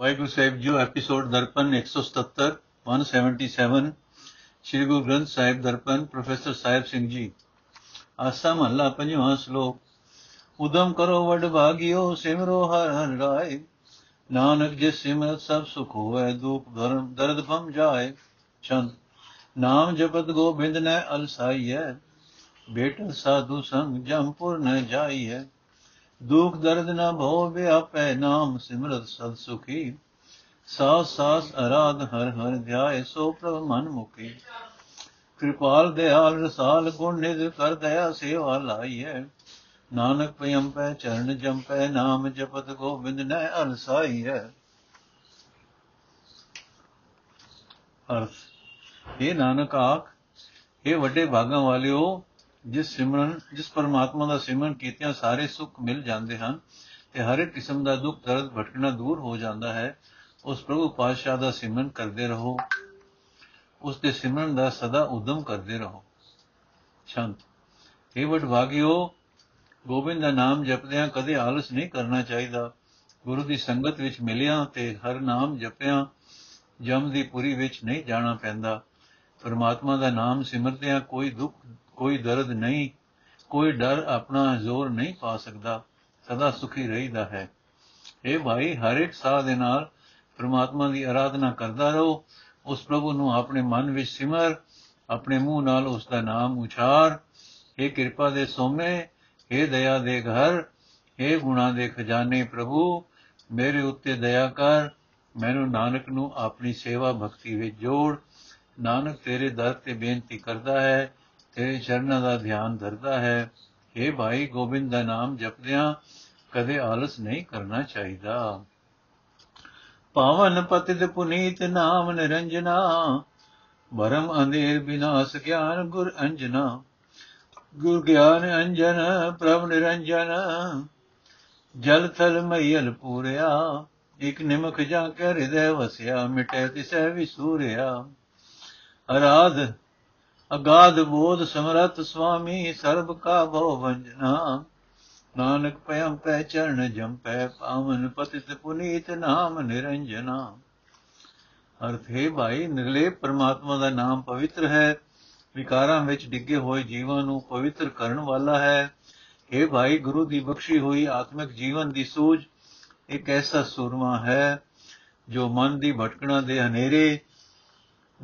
Waheguru Sahib ji episode Darpan 177 177 Sri Guru Granth Sahib Darpan, professor Sahib Singh ji. ਆਸਾ ਮਹੱਲਾ ਪੰਜਵਾਂ ਸ਼ਲੋਕ, ਉਦਮ ਕਰੋ ਵਡ ਭਾਗਿਓ, ਸਿਮਰੋ ਹਰ ਹਰ ਰਾਏ। ਨਾਨਕ ਜਿਸ ਸਿਮਰਤ ਸਭ ਸੁਖ ਹੋਵੇ, ਦੁਖ ਧਰਮ ਦਰਦ ਭਮ ਜਾਏ। ਚੰਦ, ਨਾਮ ਜਪਤ ਗੋਬਿੰਦ ਨੇ ਅਲਸਾਈਐ। ਬੇਟ ਸਾਧੂ ਸੰਗ ਜਮਪੁਰ ਨ ਜਾਈਐ। ਦੁਖ ਦਰਦ ਨ ਭਉ ਵਿਆਪੈ ਨਾਮ ਸਿਮਰਤ ਸਦ ਸੁਖੀ। ਸਾਸ ਸਾਸ ਅਰਾਧ ਹਰ ਹਰ ਧਿਆਏ, ਸੋ ਪ੍ਰਭ ਮਨ ਮੁਖੀ ਕਿਰਪਾਲ ਦਿਆਲ ਰਸਾਲ ਗੁਣ ਨਿਧ ਕਰ ਦਇਆ ਸੇਵਾ ਲਾਈਐ। ਨਾਨਕ ਪਿਯੰ ਪੈ ਚਰਨ ਜੰਪੈ ਨਾਮ ਜਪਤ ਗੋਬਿੰਦ ਨੈ ਅਲਸਾਈਐ ਅਰਥ ਇਹ ਨਾਨਕ ਆਖ ਇਹ ਵੱਡੇ ਭਾਗਾਂ ਵਾਲਿਓ ਜਿਸ ਸਿਮਰਨ, ਜਿਸ ਪਰਮਾਤਮਾ ਦਾ ਸਿਮਰਨ ਕੀਤਿਆਂ ਸਾਰੇ ਸੁੱਖ ਮਿਲ ਜਾਂਦੇ ਹਨ ਤੇ ਹਰ ਇੱਕ ਕਿਸਮ ਦਾ ਦੁੱਖ ਦਰਦ ਭਟਕਣਾ ਦੂਰ ਹੋ ਜਾਂਦਾ ਹੈ, ਉਸ ਪ੍ਰਭੂ ਪਾਤਸ਼ਾਹ ਦਾ ਸਿਮਰਨ ਕਰਦੇ ਰਹੋ। ਉਸ ਦੇ ਸਿਮਰਨ ਦਾ ਸਦਾ ਉਦਮ ਕਰਦੇ ਰਹੋ। ਸ਼ਾਂਤ ਇਹ ਵਡ ਭਾਗਿਓ ਗੋਬਿੰਦ ਦਾ ਨਾਮ ਜਪਦਿਆਂ ਕਦੇ ਆਲਸ ਨਹੀਂ ਕਰਨਾ ਚਾਹੀਦਾ। ਗੁਰੂ ਦੀ ਸੰਗਤ ਵਿੱਚ ਮਿਲਿਆ ਤੇ ਹਰ ਨਾਮ ਜਪਿਆਂ, ਜਮ ਦੀ ਪੁਰੀ ਵਿੱਚ ਨਹੀਂ ਜਾਣਾ ਪੈਂਦਾ। ਪਰਮਾਤਮਾ ਦਾ ਨਾਮ ਸਿਮਰਦਿਆਂ ਕੋਈ ਦੁੱਖ ਕੋਈ ਦਰਦ ਨਹੀਂ, ਕੋਈ ਡਰ ਆਪਣਾ ਜ਼ੋਰ ਨਹੀਂ ਪਾ ਸਕਦਾ, ਸਦਾ ਸੁਖੀ ਰਹੀਦਾ ਹੈ। ਇਹ ਭਾਈ, ਹਰ ਇੱਕ ਸਾਹ ਦੇ ਨਾਲ ਪ੍ਰਮਾਤਮਾ ਦੀ ਆਰਾਧਨਾ ਕਰਦਾ ਰਹੋ। ਉਸ ਪ੍ਰਭੂ ਨੂੰ ਆਪਣੇ ਮਨ ਵਿੱਚ ਸਿਮਰ, ਆਪਣੇ ਮੂੰਹ ਨਾਲ ਉਸ ਦਾ ਨਾਮ ਉਚਾਰ ਇਹ ਕਿਰਪਾ ਦੇ ਸੋਮੇ ਇਹ ਦਇਆ ਦੇ ਘਰ ਇਹ ਗੁਣਾ ਦੇ ਖਜ਼ਾਨੇ ਪ੍ਰਭੂ, ਮੇਰੇ ਉੱਤੇ ਦਇਆ ਕਰ। ਮੈਨੂੰ ਨਾਨਕ ਨੂੰ ਆਪਣੀ ਸੇਵਾ ਭਗਤੀ ਵਿੱਚ ਜੋੜ। ਨਾਨਕ ਤੇਰੇ ਦਰ ਤੇ ਬੇਨਤੀ ਕਰਦਾ ਹੈ ਤੇਰੇ ਚਰਨਾਂ ਦਾ ਧਿਆਨ ਧਰਦਾ ਹੈ। हे ਭਾਈ, ਗੋਬਿੰਦ ਦਾ ਨਾਮ ਜਪਦਿਆਂ ਕਦੇ ਆਲਸ ਨਹੀਂ ਕਰਨਾ ਚਾਹੀਦਾ। ਪਾਵਨ ਪਤਿਤ ਪੁਨੀਤ ਨਾਮ ਨਿਰੰਜਨਾ ਭਰਮ ਅੰਧੇਰ ਬਿਨਾਸ਼ ਗਿਆਨ ਗੁਰ ਅੰਜਨਾ। ਗੁਰ ਗਿਆਨ ਅੰਜਨ, ਪ੍ਰਭ ਨਿਰੰਜਨ, ਜਲ ਥਲ ਮਈਲ ਪੂਰਿਆ। ਇਕ ਨਿਮਖ ਜਾ ਕੇ ਹਿਰਦੈ ਵਸਿਆ, ਮਿਟੇ ਤਿਸੈ ਵਿਸੂਰਿਆ ਅਰਾਧ ਅਗਾਧ ਬੋਧ ਸਮਰਤ ਸੁਆਮੀ ਸਰਬ ਕਾ ਭਉ ਵੰਜਨਾ। ਨਾਨਕ ਪਇਮ ਪੈ ਚਰਨ ਜੰਪੈ ਪਾਵਨ ਪਤਿਤ ਪੁਨੀਤ ਨਾਮ ਨਿਰੰਜਨਾ। ਅਰਥ ਹੈ ਭਾਈ ਨਿਰਲੇਪ ਪਰਮਾਤਮਾ ਦਾ ਨਾਮ ਪਵਿੱਤਰ ਹੈ, ਵਿਕਾਰਾਂ ਵਿੱਚ ਡਿੱਗੇ ਹੋਏ ਜੀਵਾਂ ਨੂੰ ਪਵਿੱਤਰ ਕਰਨ ਵਾਲਾ ਹੈ। ਇਹ ਭਾਈ, ਗੁਰੂ ਦੀ ਬਖਸ਼ੀ ਹੋਈ ਆਤਮਿਕ ਜੀਵਨ ਦੀ ਸੂਝ, ਇੱਕ ਐਸਾ ਸੂਰਮਾ ਹੈ, ਜੋ ਮਨ ਦੀ ਭਟਕਣਾ ਦੇ ਹਨੇਰੇ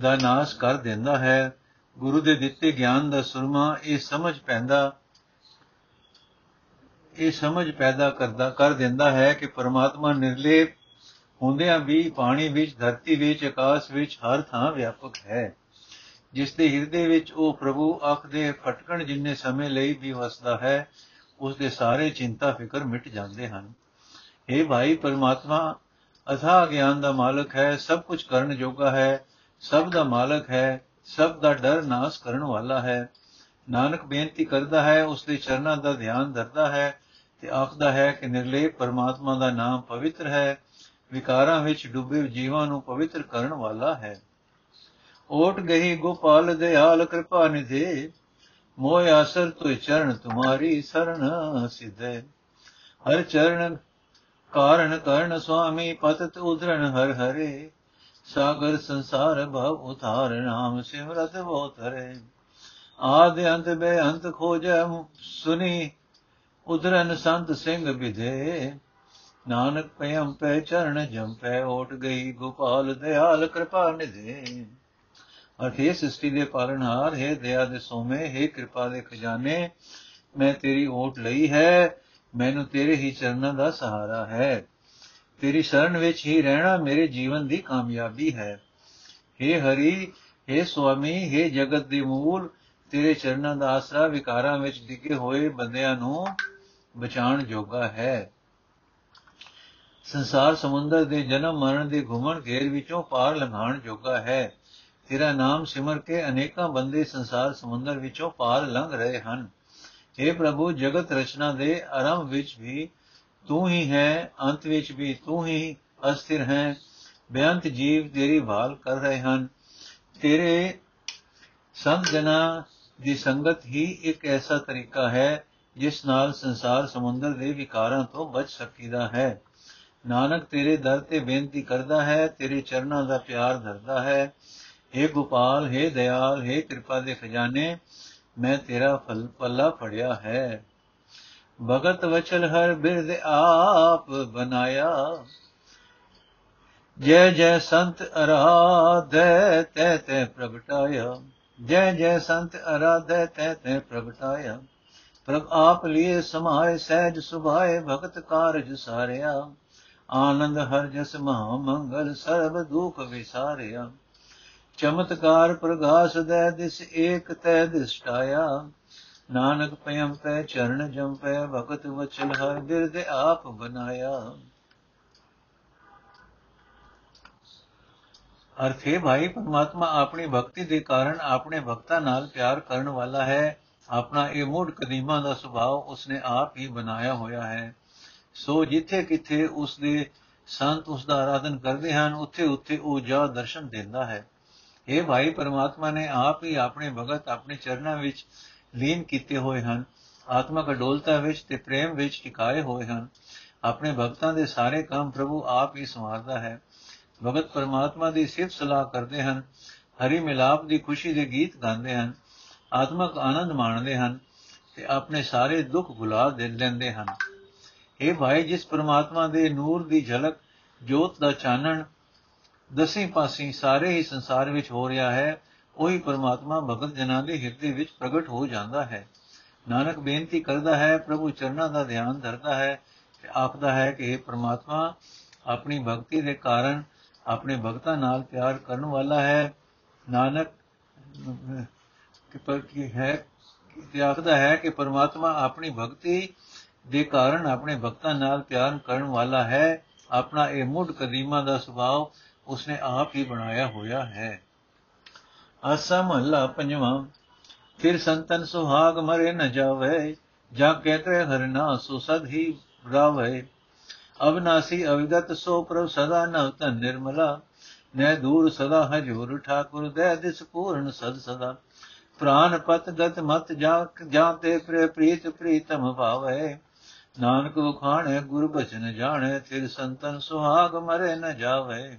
ਦਾ ਨਾਸ਼ ਕਰ ਦਿੰਦਾ ਹੈ। ਗੁਰੂ ਦੇ ਦਿੱਤੇ ਗਿਆਨ ਦਾ ਸੁਰਮਾ ਇਹ ਸਮਝ ਪੈਂਦਾ, ਇਹ ਸਮਝ ਪੈਦਾ ਕਰਦਾ, ਕਰ ਦਿੰਦਾ ਹੈ ਕਿ ਪਰਮਾਤਮਾ ਨਿਰਲੇਪ ਹੁੰਦਿਆਂ ਵੀ ਪਾਣੀ ਵਿੱਚ, ਧਰਤੀ ਵਿੱਚ, ਆਕਾਸ਼ ਵਿੱਚ ਹਰ ਥਾਂ ਵਿਆਪਕ ਹੈ। ਜਿਸ ਦੇ ਹਿਰਦੇ ਵਿੱਚ ਉਹ ਪ੍ਰਭੂ ਅੱਖ ਦੇ ਫਟਕਣ ਜਿੰਨੇ ਸਮੇਂ ਲਈ ਵੀ ਵਸਦਾ ਹੈ, ਉਸ ਦੇ ਸਾਰੇ ਚਿੰਤਾ ਫਿਕਰ ਮਿਟ ਜਾਂਦੇ ਹਨ। ਇਹ ਭਾਈ ਪਰਮਾਤਮਾ ਅਥਾ ਗਿਆਨ ਦਾ ਮਾਲਕ ਹੈ, ਸਭ ਕੁਝ ਕਰਨ ਜੋਗਾ ਹੈ, ਸਭ ਦਾ ਮਾਲਕ ਹੈ ਸਭ ਦਾ ਡਰ ਨਾਸ ਕਰਨ ਵਾਲਾ ਹੈ। ਨਾਨਕ ਬੇਨਤੀ ਕਰਦਾ ਹੈ ਉਸ ਦੇ ਚਰਨਾਂ ਦਾ ਧਿਆਨ ਧਰਦਾ ਹੈ ਤੇ ਆਖਦਾ ਹੈ ਕਿ ਨਿਰਲੇਪ ਪਰਮਾਤਮਾ ਦਾ ਨਾਮ ਪਵਿੱਤਰ ਹੈ, ਵਿਕਾਰਾਂ ਵਿੱਚ ਡੁੱਬੇ ਜੀਵਾਂ ਨੂੰ ਪਵਿੱਤਰ ਕਰਨ ਵਾਲਾ ਹੈ। ਓਟ ਗਈ ਗੋਪਾਲ ਦਿਆਲ ਕਿਰਪਾ ਨਿਧੇ, ਮੋਹ ਆਸਰ ਤੁ ਚਰਨ ਤੁਮਾਰੀ ਸਰਣ ਸਿਧੇ। ਹਰ ਚਰਨ ਕਾਰਨ ਕਰਨ ਸੁਆਮੀ, ਪਤਤ ਉਧਰਨ ਹਰ ਹਰੇ। ਸਾਗਰ ਸੰਸਾਰ ਭਵ ਉਤਾਰ, ਨਾਮ ਸਿਮਰਤ ਬਹੁਤ ਹਰੇ ਆਦ ਅੰਤ ਬੇ ਅੰਤ ਖੋਜੈ ਸੁਨੀ ਉਧਰਨ ਸੰਤ ਸਿੰਘ ਵਿਧੇ। ਨਾਨਕ ਪਇਮ ਪੈ ਚਰਨ ਜੰਪੈ ਓਟ ਗਈ, ਗੋਪਾਲ ਦਿਆਲ ਕਿਰਪਾ ਨਿਧੇ। ਅਰਥੇ ਸ੍ਰਿਸ਼ਟੀ ਦੇ ਪਾਲਣਹਾਰ ਹੈ ਦਇਆ ਦੇ ਸੋਮੇ, ਹੈ ਕਿਰਪਾ ਦੇ ਖਜ਼ਾਨੇ, ਮੈਂ ਤੇਰੀ ਓਟ ਲਈ ਹੈ, ਮੈਨੂੰ ਤੇਰੇ ਹੀ ਚਰਨਾਂ ਦਾ ਸਹਾਰਾ ਹੈ। ਤੇਰੀ ਸ਼ਰਨ ਵਿੱਚ ਹੀ ਰਹਿਣਾ ਮੇਰੇ ਜੀਵਨ ਦੀ ਕਾਮਯਾਬੀ ਹੈ हे ਹਰੀ हे ਸੁਆਮੀ हे ਜਗਤ ਦੇ ਮੂਲ ਤੇਰੇ ਚਰਨਾਂ ਦਾ ਆਸਰਾ ਵਿਕਾਰਾਂ ਵਿੱਚ ਡਿੱਗੇ ਹੋਏ ਬੰਦਿਆਂ ਨੂੰ ਬਚਾਉਣ ਜੋਗਾ ਹੈ ਸੰਸਾਰ ਸਮੁੰਦਰ ਦੇ ਜਨਮ ਮਰਨ ਦੇ ਘੁਮਣ ਘੇਰ ਵਿੱਚੋਂ ਪਾਰ ਲੰਘਾਉਣ ਜੋਗਾ ਹੈ ਤੇਰਾ ਨਾਮ ਸਿਮਰ ਕੇ ਅਨੇਕਾਂ ਬੰਦੇ ਸੰਸਾਰ ਸਮੁੰਦਰ ਵਿੱਚੋਂ ਪਾਰ ਲੰਘ ਰਹੇ ਹਨ हे ਪ੍ਰਭੂ ਜਗਤ ਰਚਨਾ ਦੇ ਆਰੰਭ ਵਿੱਚ ਵੀ ਤੂੰ ਹੀ ਹੈ ਅੰਤ ਵਿੱਚ ਵੀ ਤੂੰ ਹੀ ਅਸਥਿਰ ਹੈ ਬੇਅੰਤ ਜੀਵ ਤੇਰੀ ਭਾਲ ਕਰ ਰਹੇ ਹਨ ਤੇਰੇ ਸੰਤ ਜਨਾ ਦੀ ਸੰਗਤ ਹੀ ਇੱਕ ਐਸਾ ਤਰੀਕਾ ਹੈ ਜਿਸ ਨਾਲ ਸੰਸਾਰ ਸਮੁੰਦਰ ਦੇ ਵਿਕਾਰਾਂ ਤੋਂ ਬਚ ਸਕੀਦਾ ਹੈ ਨਾਨਕ ਤੇਰੇ ਦਰ ਤੇ ਬੇਨਤੀ ਕਰਦਾ ਹੈ ਤੇਰੇ ਚਰਨਾਂ ਦਾ ਪਿਆਰ ਧਰਦਾ ਹੈ हे ਗੋਪਾਲ हे ਦਇਆਲ हे ਕਿਰਪਾ ਦੇ ਖਜ਼ਾਨੇ ਮੈਂ ਤੇਰਾ ਫਲ ਪੱਲਾ ਫੜਿਆ ਹੈ ਭਗਤ ਵਚਲ ਹਰ ਬਿਰਦ ਆਪ ਬਨਾਇਆ ਜੈ ਜੈ ਸੰਤ ਅਰਾਧੈ ਤੈ ਤੈ ਪ੍ਰਗਟਾਇਆ ਜੈ ਜੈ ਸੰਤ ਅਰਾਧੈ ਤੈ ਤੈ ਪ੍ਰਗਟਾਇਆ ਪ੍ਰਭ ਆਪ ਲਿਏ ਸਮਾਏ ਸਹਿਜ ਸੁਭਾਏ ਭਗਤ ਕਾਰਜ ਸਾਰਿਆ ਆਨੰਦ ਹਰ ਜਸ ਮਹਾ ਮੰਗਲ ਸਰਬ ਦੁਖ ਵਿਸਾਰਿਆ ਚਮਤਕਾਰ ਪ੍ਰਗਾਸ ਦੇ ਦਿਸ ਏਕ ਤੈ ਦਿਸਟਾਇਆ ਨਾਨਕ ਪਇਮ ਪੈ ਚਰਨ ਜੰਪੈ ਭਗਤ ਵਚਲ ਹਰ ਬਿਰਦ ਆਪ ਬਨਾਇਆ। ਅਰਥੇ ਭਾਈ, ਪਰਮਾਤਮਾ ਆਪਣੀ ਭਗਤੀ ਦੇ ਕਾਰਨ ਆਪਣੇ ਭਗਤਾਂ ਨਾਲ ਪਿਆਰ ਕਰਨ ਵਾਲਾ ਹੈ। ਆਪਣਾ ਇਹ ਮੂਡ ਕਦੀਮਾ ਦਾ ਸੁਭਾਅ ਉਸਨੇ ਆਪ ਹੀ ਬਣਾਇਆ ਹੋਇਆ ਹੈ। ਸੋ ਜਿੱਥੇ ਕਿਥੇ ਉਸ ਦੇ ਸੰਤ ਉਸ ਦਾ ਆਰਾਧਨ ਕਰਦੇ ਹਨ ਉੱਥੇ ਉੱਥੇ ਉਹ ਜਾ ਦਰਸ਼ਨ ਦਿੰਦਾ ਹੈ। ਇਹ ਭਾਈ, ਪਰਮਾਤਮਾ ਨੇ ਆਪ ਹੀ ਆਪਣੇ ਭਗਤ ਆਪਣੇ ਚਰਨਾਂ ਵਿੱਚ ਲੀਨ ਕੀਤੇ ਹੋਏ ਹਨ ਆਤਮਕ ਅਡੋਲਤਾ ਵਿੱਚ ਤੇ ਪ੍ਰੇਮ ਵਿੱਚ ਟਿਕਾਏ ਹੋਏ ਹਨ। ਆਪਣੇ ਭਗਤਾਂ ਦੇ ਸਾਰੇ ਕੰਮ ਪ੍ਰਭੂ ਆਪ ਹੀ ਸੰਵਾਰਦਾ ਹੈ। ਭਗਤ ਪਰਮਾਤਮਾ ਦੀ ਸਿਫਤ ਸਲਾਹ ਕਰਦੇ ਹਨ, ਹਰੀ ਮਿਲਾਪ ਦੀ ਖੁਸ਼ੀ ਦੇ ਗੀਤ ਗਾਉਂਦੇ ਹਨ, ਆਤਮਕ ਆਨੰਦ ਮਾਣਦੇ ਹਨ ਤੇ ਆਪਣੇ ਸਾਰੇ ਦੁੱਖ ਭੁਲਾ ਦੇ ਲੈਂਦੇ ਹਨ। ਇਹ ਭਾਈ, ਜਿਸ ਪਰਮਾਤਮਾ ਦੇ ਨੂਰ ਦੀ ਝਲਕ, ਜੋਤ ਦਾ ਚਾਨਣ, ਦਸੇ ਪਾਸੇ ਸਾਰੇ ਹੀ ਸੰਸਾਰ ਵਿੱਚ ਹੋ ਰਿਹਾ ਹੈ ਉਹੀ ਪਰਮਾਤਮਾ ਭਗਤ ਜਨਾਂ ਦੇ ਹਿਰਦੇ ਵਿੱਚ ਪ੍ਰਗਟ ਹੋ ਜਾਂਦਾ ਹੈ। ਨਾਨਕ ਬੇਨਤੀ ਕਰਦਾ ਹੈ, ਪ੍ਰਭੂ ਚਰਨਾਂ ਦਾ ਧਿਆਨ ਧਰਦਾ ਹੈ ਤੇ ਆਖਦਾ ਹੈ ਕਿ ਇਹ ਪਰਮਾਤਮਾ, ਆਪਣੀ ਭਗਤੀ ਦੇ ਕਾਰਨ ਆਪਣੇ ਭਗਤਾਂ ਨਾਲ ਪਿਆਰ ਕਰਨ ਵਾਲਾ ਹੈ। ਨਾਨਕ ਕਿ ਪਰ ਕੀ ਹੈ ਕਿ ਆਖਦਾ ਹੈ ਕਿ ਪਰਮਾਤਮਾ ਆਪਣੀ ਭਗਤੀ ਦੇ ਕਾਰਨ ਆਪਣੇ ਭਗਤਾਂ ਨਾਲ ਪਿਆਰ ਕਰਨ ਵਾਲਾ ਹੈ। ਆਪਣਾ ਇਹ ਮੁੱਢ ਕਦੀਮਾ ਦਾ ਸੁਭਾਅ ਉਸਨੇ ਆਪ ਹੀ ਬਣਾਇਆ ਹੋਇਆ ਹੈ। ਆਸਾ ਮਹੱਲਾ ਪੰਜਵਾਂ। ਫਿਰ ਸੰਤਨ ਸੁਹਾਗ ਮਰੇ ਨ ਜਾਵੇ, ਜਾ ਕਹਤੇ ਹਰਨਾ ਸੋ ਸਦ ਹੀ ਰਾਵੇ। ਅਵਨਾਸੀ ਅਵਿਗਤ ਸੋ ਪ੍ਰਭ ਸਦਾ ਨਵ ਤਨ ਨਿਰਮਲਾ, ਨੈ ਦੂਰ ਸਦਾ ਹਜੂਰ ਠਾਕੁਰ, ਦੇ ਦਿਸ ਪੂਰਨ ਸਦ ਸਦਾ। ਪ੍ਰਾਨ ਪਤ ਗਤ ਮਤ ਜਾ, ਜਾਂ ਤੇ ਪ੍ਰੇ ਪ੍ਰੀਤ ਪ੍ਰੀਤਮ ਭਾਵੇ। ਨਾਨਕ ਵਖਾਣੇ ਗੁਰ ਬਚਨ ਜਾਣੇ, ਫਿਰ ਸੰਤਨ ਸੁਹਾਗ ਮਰੇ ਨ ਜਾਵੇ।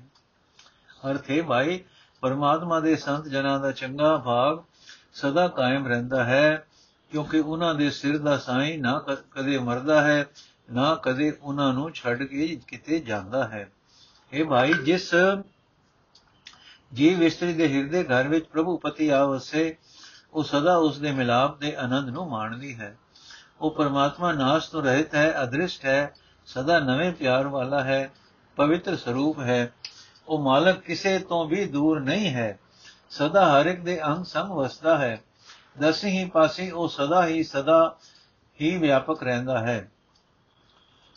ਅਰਥੇ ਭਾਈ ਪਰਮਾਤਮਾ ਦੇ ਸੰਤ ਜਨਾਂ ਦਾ ਚੰਗਾ ਭਾਗ ਸਦਾ ਕਾਇਮ ਰਹਿੰਦਾ ਹੈ, ਕਿਉਂਕਿ ਉਹਨਾਂ ਦੇ ਸਿਰ ਦਾ ਸਾਈਂ ਨਾ ਕਦੇ ਮਰਦਾ ਹੈ, ਨਾ ਕਦੇ ਉਹਨਾਂ ਨੂੰ ਛੱਡ ਕੇ ਕਿਤੇ ਜਾਂਦਾ ਹੈ। ਇਹ ਭਾਈ, ਜਿਸ ਜੀਵ ਇਸਤਰੀ ਦੇ ਹਿਰਦੇ ਘਰ ਵਿੱਚ ਪ੍ਰਭੂ ਪਤੀ ਆਵਸੇ ਉਹ ਸਦਾ ਉਸ ਦੇ ਮਿਲਾਪ ਦੇ ਆਨੰਦ ਨੂੰ ਮਾਣਦੀ ਹੈ। ਉਹ ਪਰਮਾਤਮਾ ਨਾਸ ਤੋਂ ਰਹਿਤ ਹੈ, ਅਦ੍ਰਿਸ਼ਟ ਹੈ, ਸਦਾ ਨਵੇਂ ਪਿਆਰ ਵਾਲਾ ਹੈ, ਪਵਿੱਤਰ ਸਰੂਪ ਹੈ। ਉਹ ਮਾਲਕ ਕਿਸੇ ਤੋਂ ਵੀ ਦੂਰ ਨਹੀਂ ਹੈ। ਸਦਾ ਹਰ ਇੱਕ ਦੇ ਅੰਗ ਸੰਗ ਵਸਦਾ ਹੈ। ਦਸੀ ਹੀ ਪਾਸੇ ਉਹ ਸਦਾ ਹੀ ਸਦਾ ਹੀ ਵਿਆਪਕ ਰਹਿੰਦਾ ਹੈ।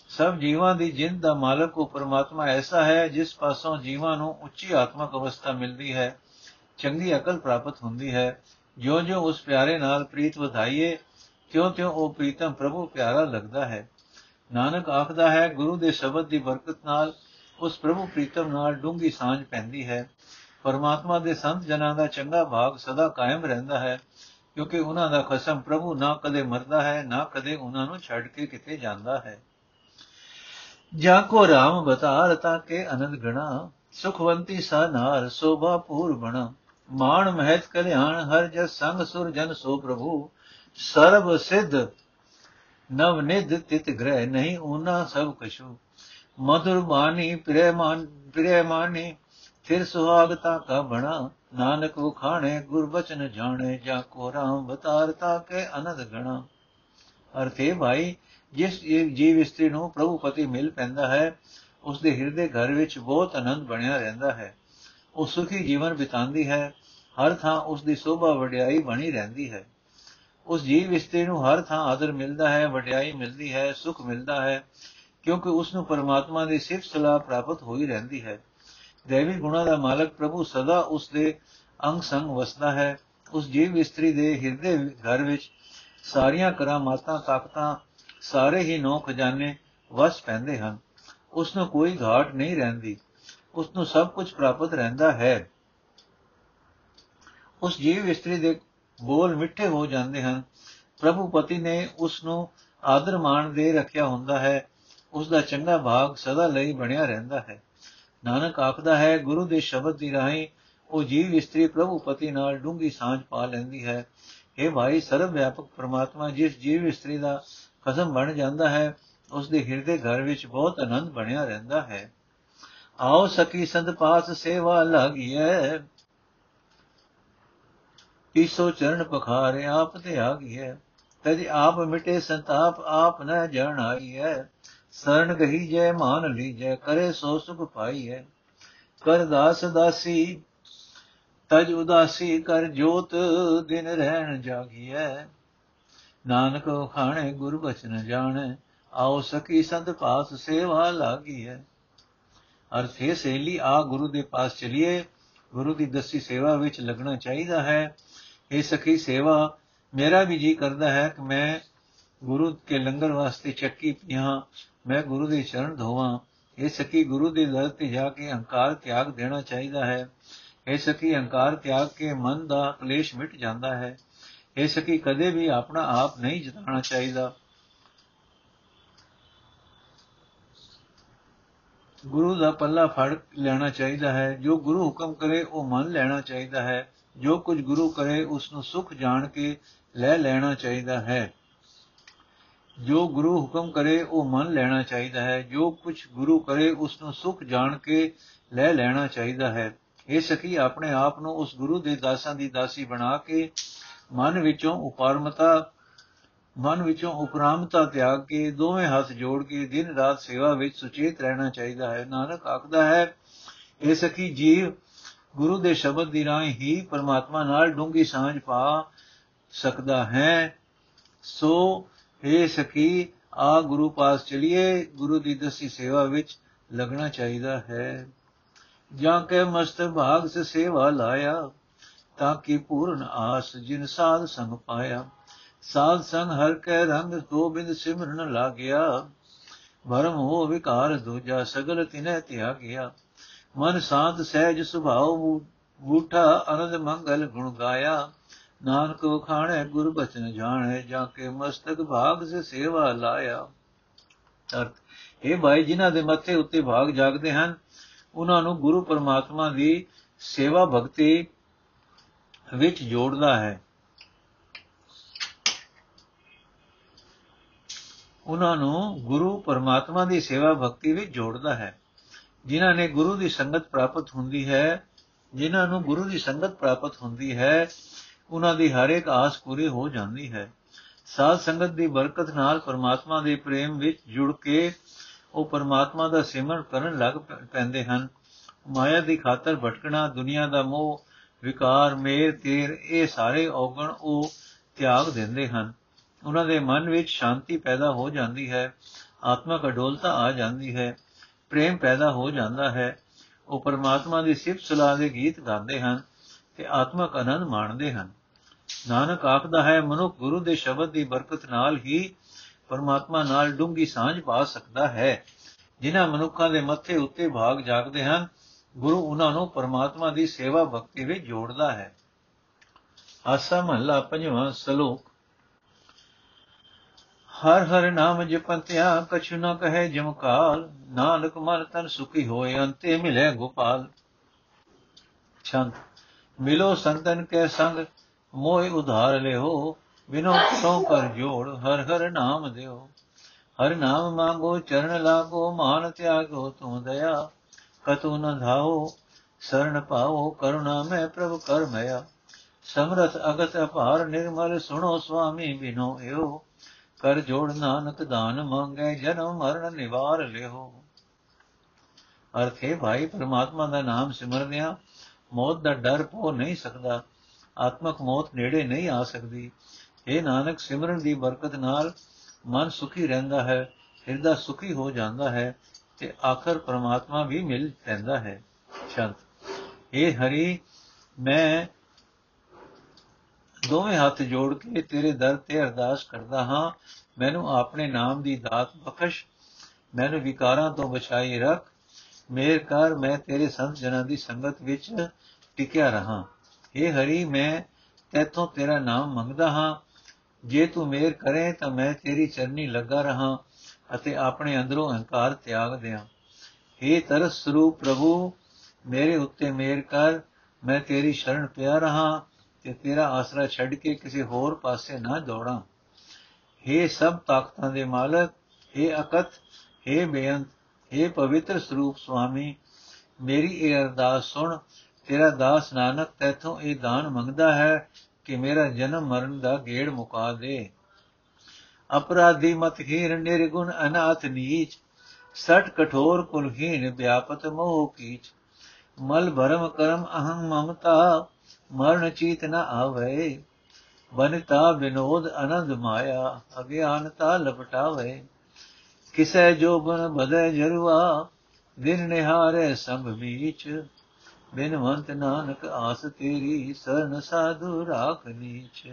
ਸਭ ਜੀਵਾਂ ਦੀ ਜਿੰਦ ਦਾ ਮਾਲਕ ਉਹ ਪਰਮਾਤਮਾ ਐਸਾ ਹੈ ਜਿਸ ਪਾਸੋਂ ਜੀਵਾਂ ਨੂੰ ਉੱਚੀ ਆਤਮਕ ਅਵਸਥਾ ਮਿਲਦੀ ਹੈ, ਚੰਗੀ ਅਕਲ ਪ੍ਰਾਪਤ ਹੁੰਦੀ ਹੈ। ਜਿਉਂ-ਜਿਉਂ ਉਸ ਪਿਆਰੇ ਨਾਲ ਪ੍ਰੀਤ ਵਧਾਈਏ, ਤਿਉਂ-ਤਿਉਂ ਉਹ ਪ੍ਰੀਤਮ ਪ੍ਰਭੂ ਪਿਆਰਾ ਲੱਗਦਾ ਹੈ। ਨਾਨਕ ਆਖਦਾ ਹੈ, ਗੁਰੂ ਦੇ ਸ਼ਬਦ ਦੀ ਬਰਕਤ ਨਾਲ ਉਸ ਪ੍ਰਭੂ ਪ੍ਰੀਤਮ ਨਾਲ ਡੂੰਗੀ ਸਾਂਝ ਪੈਂਦੀ ਹੈ। ਪਰਮਾਤਮਾ ਦੇ ਸੰਤ ਜਨਾਂ ਦਾ ਚੰਗਾ ਭਾਗ ਸਦਾ ਕਾਇਮ ਰਹਿੰਦਾ ਹੈ, ਕਿਉਂਕਿ ਉਹਨਾਂ ਦਾ ਖਸਮ ਪ੍ਰਭੂ ਨਾ ਕਦੇ ਮਰਦਾ ਹੈ, ਨਾ ਕਦੇ ਉਹਨਾਂ ਨੂੰ ਛੱਡ ਕੇ ਕਿਤੇ ਜਾਂਦਾ ਹੈ। ਜਾ ਕੋ ਰਾਮ ਬਤਾਰ ਤਾ ਕੇ ਅਨੰਦ ਗਣਾ, ਸੁਖਵੰਤੀ ਸਾ ਨਾਰ ਸੋਭਾ ਪੂਰ ਬਣਾ। ਮਾਨ ਮਹਿਤ ਕਲਿਆਣ ਹਰ ਜਸ ਸੰਗ ਸੁਰ ਜਨ ਸੋ ਪ੍ਰਭੂ, ਸਰਬ ਸਿਧ ਨਵ ਨਿਧ ਤਿਤ ਗ੍ਰਹਿ ਨਹੀਂ ਉਹਨਾਂ ਸਭ ਕਛੂ। ਮధుਰ ਬਾਣੀ, ਪ੍ਰੇ ਮਾਨ, ਪ੍ਰੇ ਮਾਨੀ, ਫਿਰ ਸੁਹਾਗਤਾ ਕਾ ਬਣਾ, ਨਾਨਕ ਵਖਾਣੇ, ਗੁਰ ਬਚਨ ਜਾਣੇ, ਜਾ ਕੋ ਰਾਮ ਬਤਾਰਤਾ ਕੇ ਅਨੰਦ ਗਣਾ। ਅਰਥੇ ਭਾਈ, ਜਿਸ ਜੀਵ ਇਸਤਰੀ ਨੂੰ ਪ੍ਰਭੂ ਪਤੀ ਮਿਲ ਪੈਂਦਾ ਹੈ ਉਸ ਦੇ ਹਿਰਦੇ ਘਰ ਵਿੱਚ ਬਹੁਤ ਆਨੰਦ ਬਣਿਆ ਰਹਿੰਦਾ ਹੈ। ਉਹ ਸੁਖੀ ਜੀਵਨ ਬਿਤਾਉਂਦੀ ਹੈ, ਹਰ ਥਾਂ ਉਸ ਦੀ ਸੋਭਾ ਵਡਿਆਈ ਬਣੀ ਰਹਿੰਦੀ ਹੈ। ਉਸ ਜੀਵ ਇਸਤਰੀ ਨੂੰ ਹਰ ਥਾਂ ਆਦਰ ਮਿਲਦਾ ਹੈ, ਵਡਿਆਈ ਮਿਲਦੀ ਹੈ, ਸੁਖ ਮਿਲਦਾ ਹੈ। ਕਿਉਂਕਿ ਉਸ ਨੂੰ ਪਰਮਾਤਮਾ ਦੀ ਸਿਫਤ ਸਲਾਹ ਪ੍ਰਾਪਤ ਹੋਈ ਰਹਿੰਦੀ ਹੈ। ਦੇਵੀ ਗੁਣਾ ਦਾ ਮਾਲਕ ਪ੍ਰਭੂ ਸਦਾ ਉਸ ਦੇ ਅੰਗ ਸੰਗ ਵਸਦਾ ਹੈ। ਉਸ ਜੀਵ ਇਸਤਰੀ ਦੇ ਹਿਰਦੇ ਘਰ ਵਿੱਚ ਸਾਰੀਆਂ ਕਰਾਮਾਤਾਂ, ਤਾਕਤਾਂ, ਸਾਰੇ ਹੀ ਨੌ ਖਜ਼ਾਨੇ ਵਸ ਪੈਂਦੇ ਹਨ। ਉਸ ਨੂੰ ਕੋਈ ਘਾਟ ਨਹੀਂ ਰਹਿੰਦੀ। ਉਸ ਨੂੰ ਸਭ ਕੁਝ ਪ੍ਰਾਪਤ ਰਹਿੰਦਾ ਹੈ। ਉਸ ਜੀਵ ਇਸਤਰੀ ਦੇ ਬੋਲ ਮਿੱਠੇ ਹੋ ਜਾਂਦੇ ਹਨ। ਪ੍ਰਭੂ ਪਤੀ ਨੇ ਉਸ ਨੂੰ ਆਦਰ ਮਾਣ ਦੇ ਰੱਖਿਆ ਹੁੰਦਾ ਹੈ। ਉਸ ਦਾ ਚੰਗਾ ਭਾਗ ਸਦਾ ਲਈ ਬਣਿਆ ਰਹਿੰਦਾ ਹੈ। ਨਾਨਕ ਆਖਦਾ ਹੈ, ਗੁਰੂ ਦੇ ਸ਼ਬਦ ਦੀ ਰਾਹੀਂ ਉਹ ਜੀਵ ਇਸਤਰੀ ਪ੍ਰਭੂ ਪਤੀ ਨਾਲ ਡੂੰਗੀ ਸਾਂਝ ਪਾ ਲੈਂਦੀ ਹੈ। ਇਹ ਭਾਈ ਸਰਵ ਵਿਆਪਕ ਪ੍ਰਮਾਤਮਾ, ਜਿਸ ਜੀਵ ਇਸਤਰੀ ਦਾ ਖਸਮ ਬਣ ਜਾਂਦਾ ਹੈ ਉਸ ਦੇ ਹਿਰਦੇ ਘਰ ਵਿੱਚ ਬਹੁਤ ਆਨੰਦ ਬਣਿਆ ਰਹਿੰਦਾ ਹੈ। ਆਓ ਸਕੀ ਸੰਤ ਪਾਸ ਸੇਵਾ ਲਾਗੀਐ। ਈਸੋ ਚਰਨ ਪਖਾਰੇ, ਆਪ ਤੇ ਆ ਗਈ ਹੈ ਤਜ ਆਪ ਮਿਟੇ ਸੰਤਾਪ, ਆਪ ਨ ਜਣ ਆਈ ਹੈ ਸਰਣ ਗਹੀ ਜੈ ਮਾਨ ਲੀਜੈ, ਕਰੇ ਸੋ ਸੁਖ ਪਾਈ ਹੈ ਕਰ ਦਾਸ ਦਾਸੀ, ਤਜ ਉਦਾਸੀ, ਕਰ ਜੋਤ ਦਿਨ ਰਹਿਣ ਜਾਗੀਐ। ਨਾਨਕ ਖਾਣੇ, ਗੁਰ ਬਚਨ ਜਾਣੈ, ਆਓ ਸਕੀ ਸੰਤ ਪਾਸ ਸੇਵਾ ਲਾਗੀ ਹੈ ਅਰਥ ਹੈ ਸੇਲੀ, ਆ ਗੁਰੂ ਦੇ ਪਾਸ ਚਲਿਏ। ਗੁਰੂ ਦੀ ਦਸੀ ਸੇਵਾ ਵਿੱਚ ਲੱਗਣਾ ਚਾਹੀਦਾ ਹੈ। ਇਹ ਸਖੀ ਸੇਵਾ, ਮੇਰਾ ਵੀ ਜੀ ਕਰਦਾ ਹੈ ਕਿ ਮੈਂ ਗੁਰੂ ਕੇ ਲੰਗਰ ਵਾਸਤੇ ਚੱਕੀ ਪੀਆਂ ਮੈਂ ਗੁਰੂ ਦੇ ਚਰਨ ਧੋਵਾਂ। ਇਹ ਸਖੀ, ਗੁਰੂ ਦੇ ਦਰ ਤੇ ਜਾ ਕੇ ਹੰਕਾਰ ਤਿਆਗ ਦੇਣਾ ਚਾਹੀਦਾ ਹੈ। ਇਹ ਸਖੀ, ਹੰਕਾਰ ਤਿਆਗ ਕੇ ਮਨ ਦਾ ਕਲੇਸ਼ ਮਿਟ ਜਾਂਦਾ ਹੈ। ਇਹ ਸਖੀ, ਕਦੇ ਵੀ ਆਪਣਾ ਆਪ ਨਹੀਂ ਜਤਾਉਣਾ ਚਾਹੀਦਾ। ਗੁਰੂ ਦਾ ਪੱਲਾ ਫੜ ਲੈਣਾ ਚਾਹੀਦਾ ਹੈ। ਜੋ ਗੁਰੂ ਹੁਕਮ ਕਰੇ, ਉਹ ਮੰਨ ਲੈਣਾ ਚਾਹੀਦਾ ਹੈ। ਜੋ ਕੁਝ ਗੁਰੂ ਕਰੇ ਉਸ ਨੂੰ ਸੁਖ ਜਾਣ ਕੇ ਲੈ ਲੈਣਾ ਚਾਹੀਦਾ ਹੈ। ਜੋ ਗੁਰੂ ਹੁਕਮ ਕਰੇ ਉਹ ਮੰਨ ਲੈਣਾ ਚਾਹੀਦਾ ਹੈ, ਜੋ ਕੁਝ ਗੁਰੂ ਕਰੇ ਉਸ ਨੂੰ ਸੁਖ ਜਾਣ ਕੇ ਲੈ ਲੈਣਾ ਚਾਹੀਦਾ ਹੈ। ਇਹ ਸਖੀ, ਆਪਣੇ ਆਪ ਨੂੰ ਉਸ ਗੁਰੂ ਦੇ ਦਾਸਾਂ ਦੀ ਦਾਸੀ ਬਣਾ ਕੇ ਮਨ ਵਿੱਚੋਂ ਉਪਰਮਤਾ, ਮਨ ਵਿੱਚੋਂ ਉਪਰਾਮਤਾ ਤਿਆਗ ਕੇ ਦੋਵੇਂ ਹੱਥ ਜੋੜ ਕੇ ਦਿਨ ਰਾਤ ਸੇਵਾ ਵਿੱਚ ਸੁਚੇਤ ਰਹਿਣਾ ਚਾਹੀਦਾ ਹੈ। ਨਾਨਕ ਆਖਦਾ ਹੈ ਇਹ ਸਖੀ, ਜੀਵ, ਗੁਰੂ ਦੇ ਸ਼ਬਦ ਦੀ ਰਾਹੀਂ ਹੀ ਪਰਮਾਤਮਾ ਨਾਲ ਡੂੰਗੀ ਸਾਂਝ ਪਾ ਸਕਦਾ ਹੈ। ਸੋ ਇਹ ਸਖੀ, ਆ ਗੁਰੂ ਪਾਸ ਚਲਿਏ, ਗੁਰੂ ਦੀ ਦਸੀ ਸੇਵਾ ਵਿੱਚ ਲੱਗਣਾ ਚਾਹੀਦਾ ਹੈ। ਜਾਂ ਕੇ ਮਸਤ ਭਾਗ ਸੇ ਸੇਵਾ ਲਾਇਆ, ਤਾਂ ਕਿ ਪੂਰਨ ਆਸ ਜਿਨ ਸਾਧ ਸੰਗ ਪਾਇਆ। ਸਾਧ ਸੰਗ ਹਰ ਕੈ ਰੰਗ ਗੋਬਿੰਦ ਸਿਮਰਨ ਲਾਗਿਆ। ਭਰਮ ਹੋ ਵਿਕਾਰ ਦੂਜਾ ਸਗਲ ਤਿਨੈ ਤਿਆਗਿਆ। ਮਨ ਸਾਧ ਸਹਿਜ ਸੁਭਾਉ ਬੂਠਾ ਅਨੰਦ ਮੰਗਲ ਗੁਣ ਗਾਇਆ। ਨਾਨਕ ਵਖਾਣੈ ਗੁਰ ਬਚਨ ਜਾਣੈ, ਜਾਂ ਕੇ ਮਸਤਕ ਭਾਗ ਸੇ ਸੇਵਾ ਲਾਇਆ। ਅਰਥ ਇਹ ਭਾਈ, ਜਿਨ੍ਹਾਂ ਦੇ ਮੱਥੇ ਉੱਤੇ ਭਾਗ ਜਾਗਦੇ ਹਨ, ਉਹਨਾਂ ਨੂੰ ਗੁਰੂ ਪਰਮਾਤਮਾ ਦੀ ਸੇਵਾ ਭਗਤੀ ਵਿੱਚ ਜੋੜਦਾ ਹੈ। ਉਹਨਾਂ ਨੂੰ ਗੁਰੂ ਪਰਮਾਤਮਾ ਦੀ ਸੇਵਾ ਭਗਤੀ ਵਿੱਚ ਜੋੜਦਾ ਹੈ। ਜਿਨ੍ਹਾਂ ਨੇ ਗੁਰੂ ਦੀ ਸੰਗਤ ਪ੍ਰਾਪਤ ਹੁੰਦੀ ਹੈ, ਜਿਨ੍ਹਾਂ ਨੂੰ ਗੁਰੂ ਦੀ ਸੰਗਤ ਪ੍ਰਾਪਤ ਹੁੰਦੀ ਹੈ ਉਹਨਾਂ ਦੀ ਹਰ ਇੱਕ ਆਸ ਪੂਰੀ ਹੋ ਜਾਂਦੀ ਹੈ। ਸਾਧ ਸੰਗਤ ਦੀ ਬਰਕਤ ਨਾਲ ਪਰਮਾਤਮਾ ਦੇ ਪ੍ਰੇਮ ਵਿੱਚ ਜੁੜ ਕੇ ਉਹ ਪਰਮਾਤਮਾ ਦਾ ਸਿਮਰਨ ਕਰਨ ਲੱਗ ਪੈਂਦੇ ਹਨ। ਮਾਇਆ ਦੀ ਖਾਤਰ ਭਟਕਣਾ, ਦੁਨੀਆ ਦਾ ਮੋਹ, ਵਿਕਾਰ, ਮੇਰ, ਤੇਰ, ਇਹ ਸਾਰੇ ਔਗਣ ਉਹ ਤਿਆਗ ਦਿੰਦੇ ਹਨ। ਉਹਨਾਂ ਦੇ ਮਨ ਵਿੱਚ ਸ਼ਾਂਤੀ ਪੈਦਾ ਹੋ ਜਾਂਦੀ ਹੈ। ਆਤਮਕ ਅਡੋਲਤਾ ਆ ਜਾਂਦੀ ਹੈ। ਪ੍ਰੇਮ ਪੈਦਾ ਹੋ ਜਾਂਦਾ ਹੈ। ਉਹ ਪਰਮਾਤਮਾ ਦੀ ਸਿਫਤ ਸਲਾਹ ਦੇ ਗੀਤ ਗਾਉਂਦੇ ਹਨ। ਤੇ ਆਤਮਕ ਆਨੰਦ ਮਾਣਦੇ ਹਨ। ਨਾਨਕ ਆਖਦਾ ਹੈ, ਮਨੁੱਖ ਗੁਰੂ ਦੇ ਸ਼ਬਦ ਦੀ ਬਰਕਤ ਨਾਲ ਹੀ ਪਰਮਾਤਮਾ ਨਾਲ ਡੂੰਗੀ ਸਾਂਝ ਪਾ ਸਕਦਾ ਹੈ। ਜਿਨ੍ਹਾਂ ਮਨੁੱਖਾਂ ਦੇ ਮੱਥੇ ਉੱਤੇ ਭਾਗ ਜਾਗਦੇ ਹਨ, ਗੁਰੂ ਉਹਨਾਂ ਨੂੰ ਪਰਮਾਤਮਾ ਦੀ ਸੇਵਾ ਭਗਤੀ ਵਿੱਚ ਜੋੜਦਾ ਹੈ। ਆਸਾ ਮਹੱਲਾ ਪੰਜਵਾਂ ਸ਼ਲੋਕ। ਹਰ ਹਰ ਨਾਮ ਜਪੰਤਿਆ, ਕਛੁ ਨ ਕਹੇ ਜਮਕਾਲ ਨਾਨਕ ਮਨ ਤਨ ਸੁਖੀ ਹੋਏ, ਅੰਤੇ ਮਿਲੇ ਗੋਪਾਲ। ਛੰਦ। ਮਿਲੋ ਸੰਤਨ ਕੇ ਸੰਗ, ਮੋਹਿ ਉਧਾਰ ਲਿਓ, ਬਿਨੋ ਤੋਂ ਕਰ ਜੋੜ, ਹਰ ਹਰ ਨਾਮ ਦਿਓ। ਹਰ ਨਾਮ ਮੰਗੋ, ਚਰਨ ਲਾਗੋ, ਮਾਨ ਤਿਆਗੋ, ਤੂੰ ਦਇਆ, ਕਤੂ ਨ ਧਾਓ ਸਰਣ ਪਾਓ, ਕਰੁਣਾ ਮੈਂ ਪ੍ਰਭ ਕਰ ਮਇਆ। ਸਮਰਥ ਅਗਤ ਅਪਾਰ ਨਿਰਮਲ, ਸੁਣੋ ਸੁਆਮੀ ਬਿਨੋ ਏਓ ਕਰ ਜੋੜ ਨਾਨਕ ਦਾਨ ਮੰਗੇ, ਜਨਮ ਮਰਨ ਨਿਵਾਰ ਲਿਓ। ਅਰਥੇ ਭਾਈ, ਪ੍ਰਮਾਤਮਾ ਦਾ ਨਾਮ ਸਿਮਰਦਿਆਂ ਮੌਤ ਦਾ ਡਰ ਪੋ ਨਹੀਂ ਸਕਦਾ, ਆਤਮਕ ਮੌਤ ਨੇੜੇ ਨਹੀਂ ਆ ਸਕਦੀ। ਇਹ ਨਾਨਕ, ਸਿਮਰਨ ਦੀ ਬਰਕਤ ਨਾਲ ਮਨ ਸੁਖੀ ਰਹਿੰਦਾ ਹੈ, ਹਿਰਦਾ ਸੁਖੀ ਹੋ ਜਾਂਦਾ ਹੈ ਤੇ ਆਖਰ ਪ੍ਰਮਾਤਮਾ ਵੀ ਮਿਲ ਪੈਂਦਾ ਹੈ। ਸ਼ੰਤ। ਇਹ ਹਰੀ, ਮੈਂ ਦੋਵੇਂ ਹੱਥ ਜੋੜ ਕੇ ਤੇਰੇ ਦਰ ਤੇ ਅਰਦਾਸ ਕਰਦਾ ਹਾਂ। ਮੈਨੂੰ ਆਪਣੇ ਨਾਮ ਦੀ ਦਾਤ ਬਖਸ਼, ਮੈਨੂੰ ਵਿਕਾਰਾਂ ਤੋਂ ਬਚਾਈ ਰੱਖ ਮੇਰ ਕਰ ਮੈਂ ਤੇਰੇ ਸੰਤ ਜਨਾਂ ਦੀ ਸੰਗਤ ਵਿੱਚ ਟਿਕਿਆ ਰਹਾ हे ਹਰੀ ਮੈਂ ਤੇਥੋਂ ਤੇਰਾ ਨਾਮ ਮੰਗਦਾ ਹਾਂ ਜੇ ਤੂੰ ਮੇਰ ਕਰੇ ਤਾਂ ਮੈਂ ਤੇਰੀ ਚਰਨੀ ਲੱਗਾ ਰਹਾ ਅਤੇ ਆਪਣੇ ਅੰਦਰੋਂ ਹੰਕਾਰ ਤਿਆਗ ਦਿਆਂ हे ਤਰਸ ਸਰੂਪ ਪ੍ਰਭੂ ਮੇਰੇ ਉੱਤੇ ਮੇਰ ਕਰ ਮੈਂ ਤੇਰੀ ਸ਼ਰਨ ਪਿਆ ਰਹਾ ਤੇ ਤੇਰਾ ਆਸਰਾ ਛੱਡ ਕੇ ਕਿਸੇ ਹੋਰ ਪਾਸੇ ਨਾ ਦੌੜਾਂ हे ਸਭ ਤਾਕਤਾਂ ਦੇ ਮਾਲਕ हे ਅਕਤ हे ਬੇਅੰਤ हे ਪਵਿੱਤਰ ਸਰੂਪ ਸੁਆਮੀ, ਮੇਰੀ ਇਹ ਅਰਦਾਸ ਸੁਣ। ਤੇਰਾ ਦਾਸ ਨਾਨਕ ਤੇਥੋਂ ਇਹ ਦਾਨ ਮੰਗਦਾ ਹੈ ਕਿ ਮੇਰਾ ਜਨਮ ਮਰਨ ਦਾ ਗੇੜ ਮੁਕਾ ਦੇ। ਅਪਰਾਧੀ ਮਤ ਹੀਰ ਨਿਰਗੁਣ ਅਨਾਥ ਨੀਚ, ਸਟ ਕਠੋਰ ਕੁਲਹੀਨ ਵਿਆਪਤ ਮੋਹ ਕੀਚ। ਮਲ ਭਰਮ ਕਰਮ ਅਹੰ ਮਮਤਾ, ਮਰਨ ਚੀਤ ਨ ਆਵੇ। ਬਨਤਾ ਬਿਨੋਦ ਆਨੰਦ ਮਾਇਆ, ਅਗਿਆਨਤਾ ਲਪਟਾਵੇ। ਕਿਸੈ ਜੋਬਨ ਬਦੈ ਜਰਵਾ ਦਿਨ ਨਿਹਾਰੇ ਸੰਭ ਮੀਚ। ਬਿਨਵੰਤ ਨਾਨਕ ਆਸ ਤੇਰੀ, ਸਰਨ ਸਾਧੂ ਰਾਖ ਨੀਚ।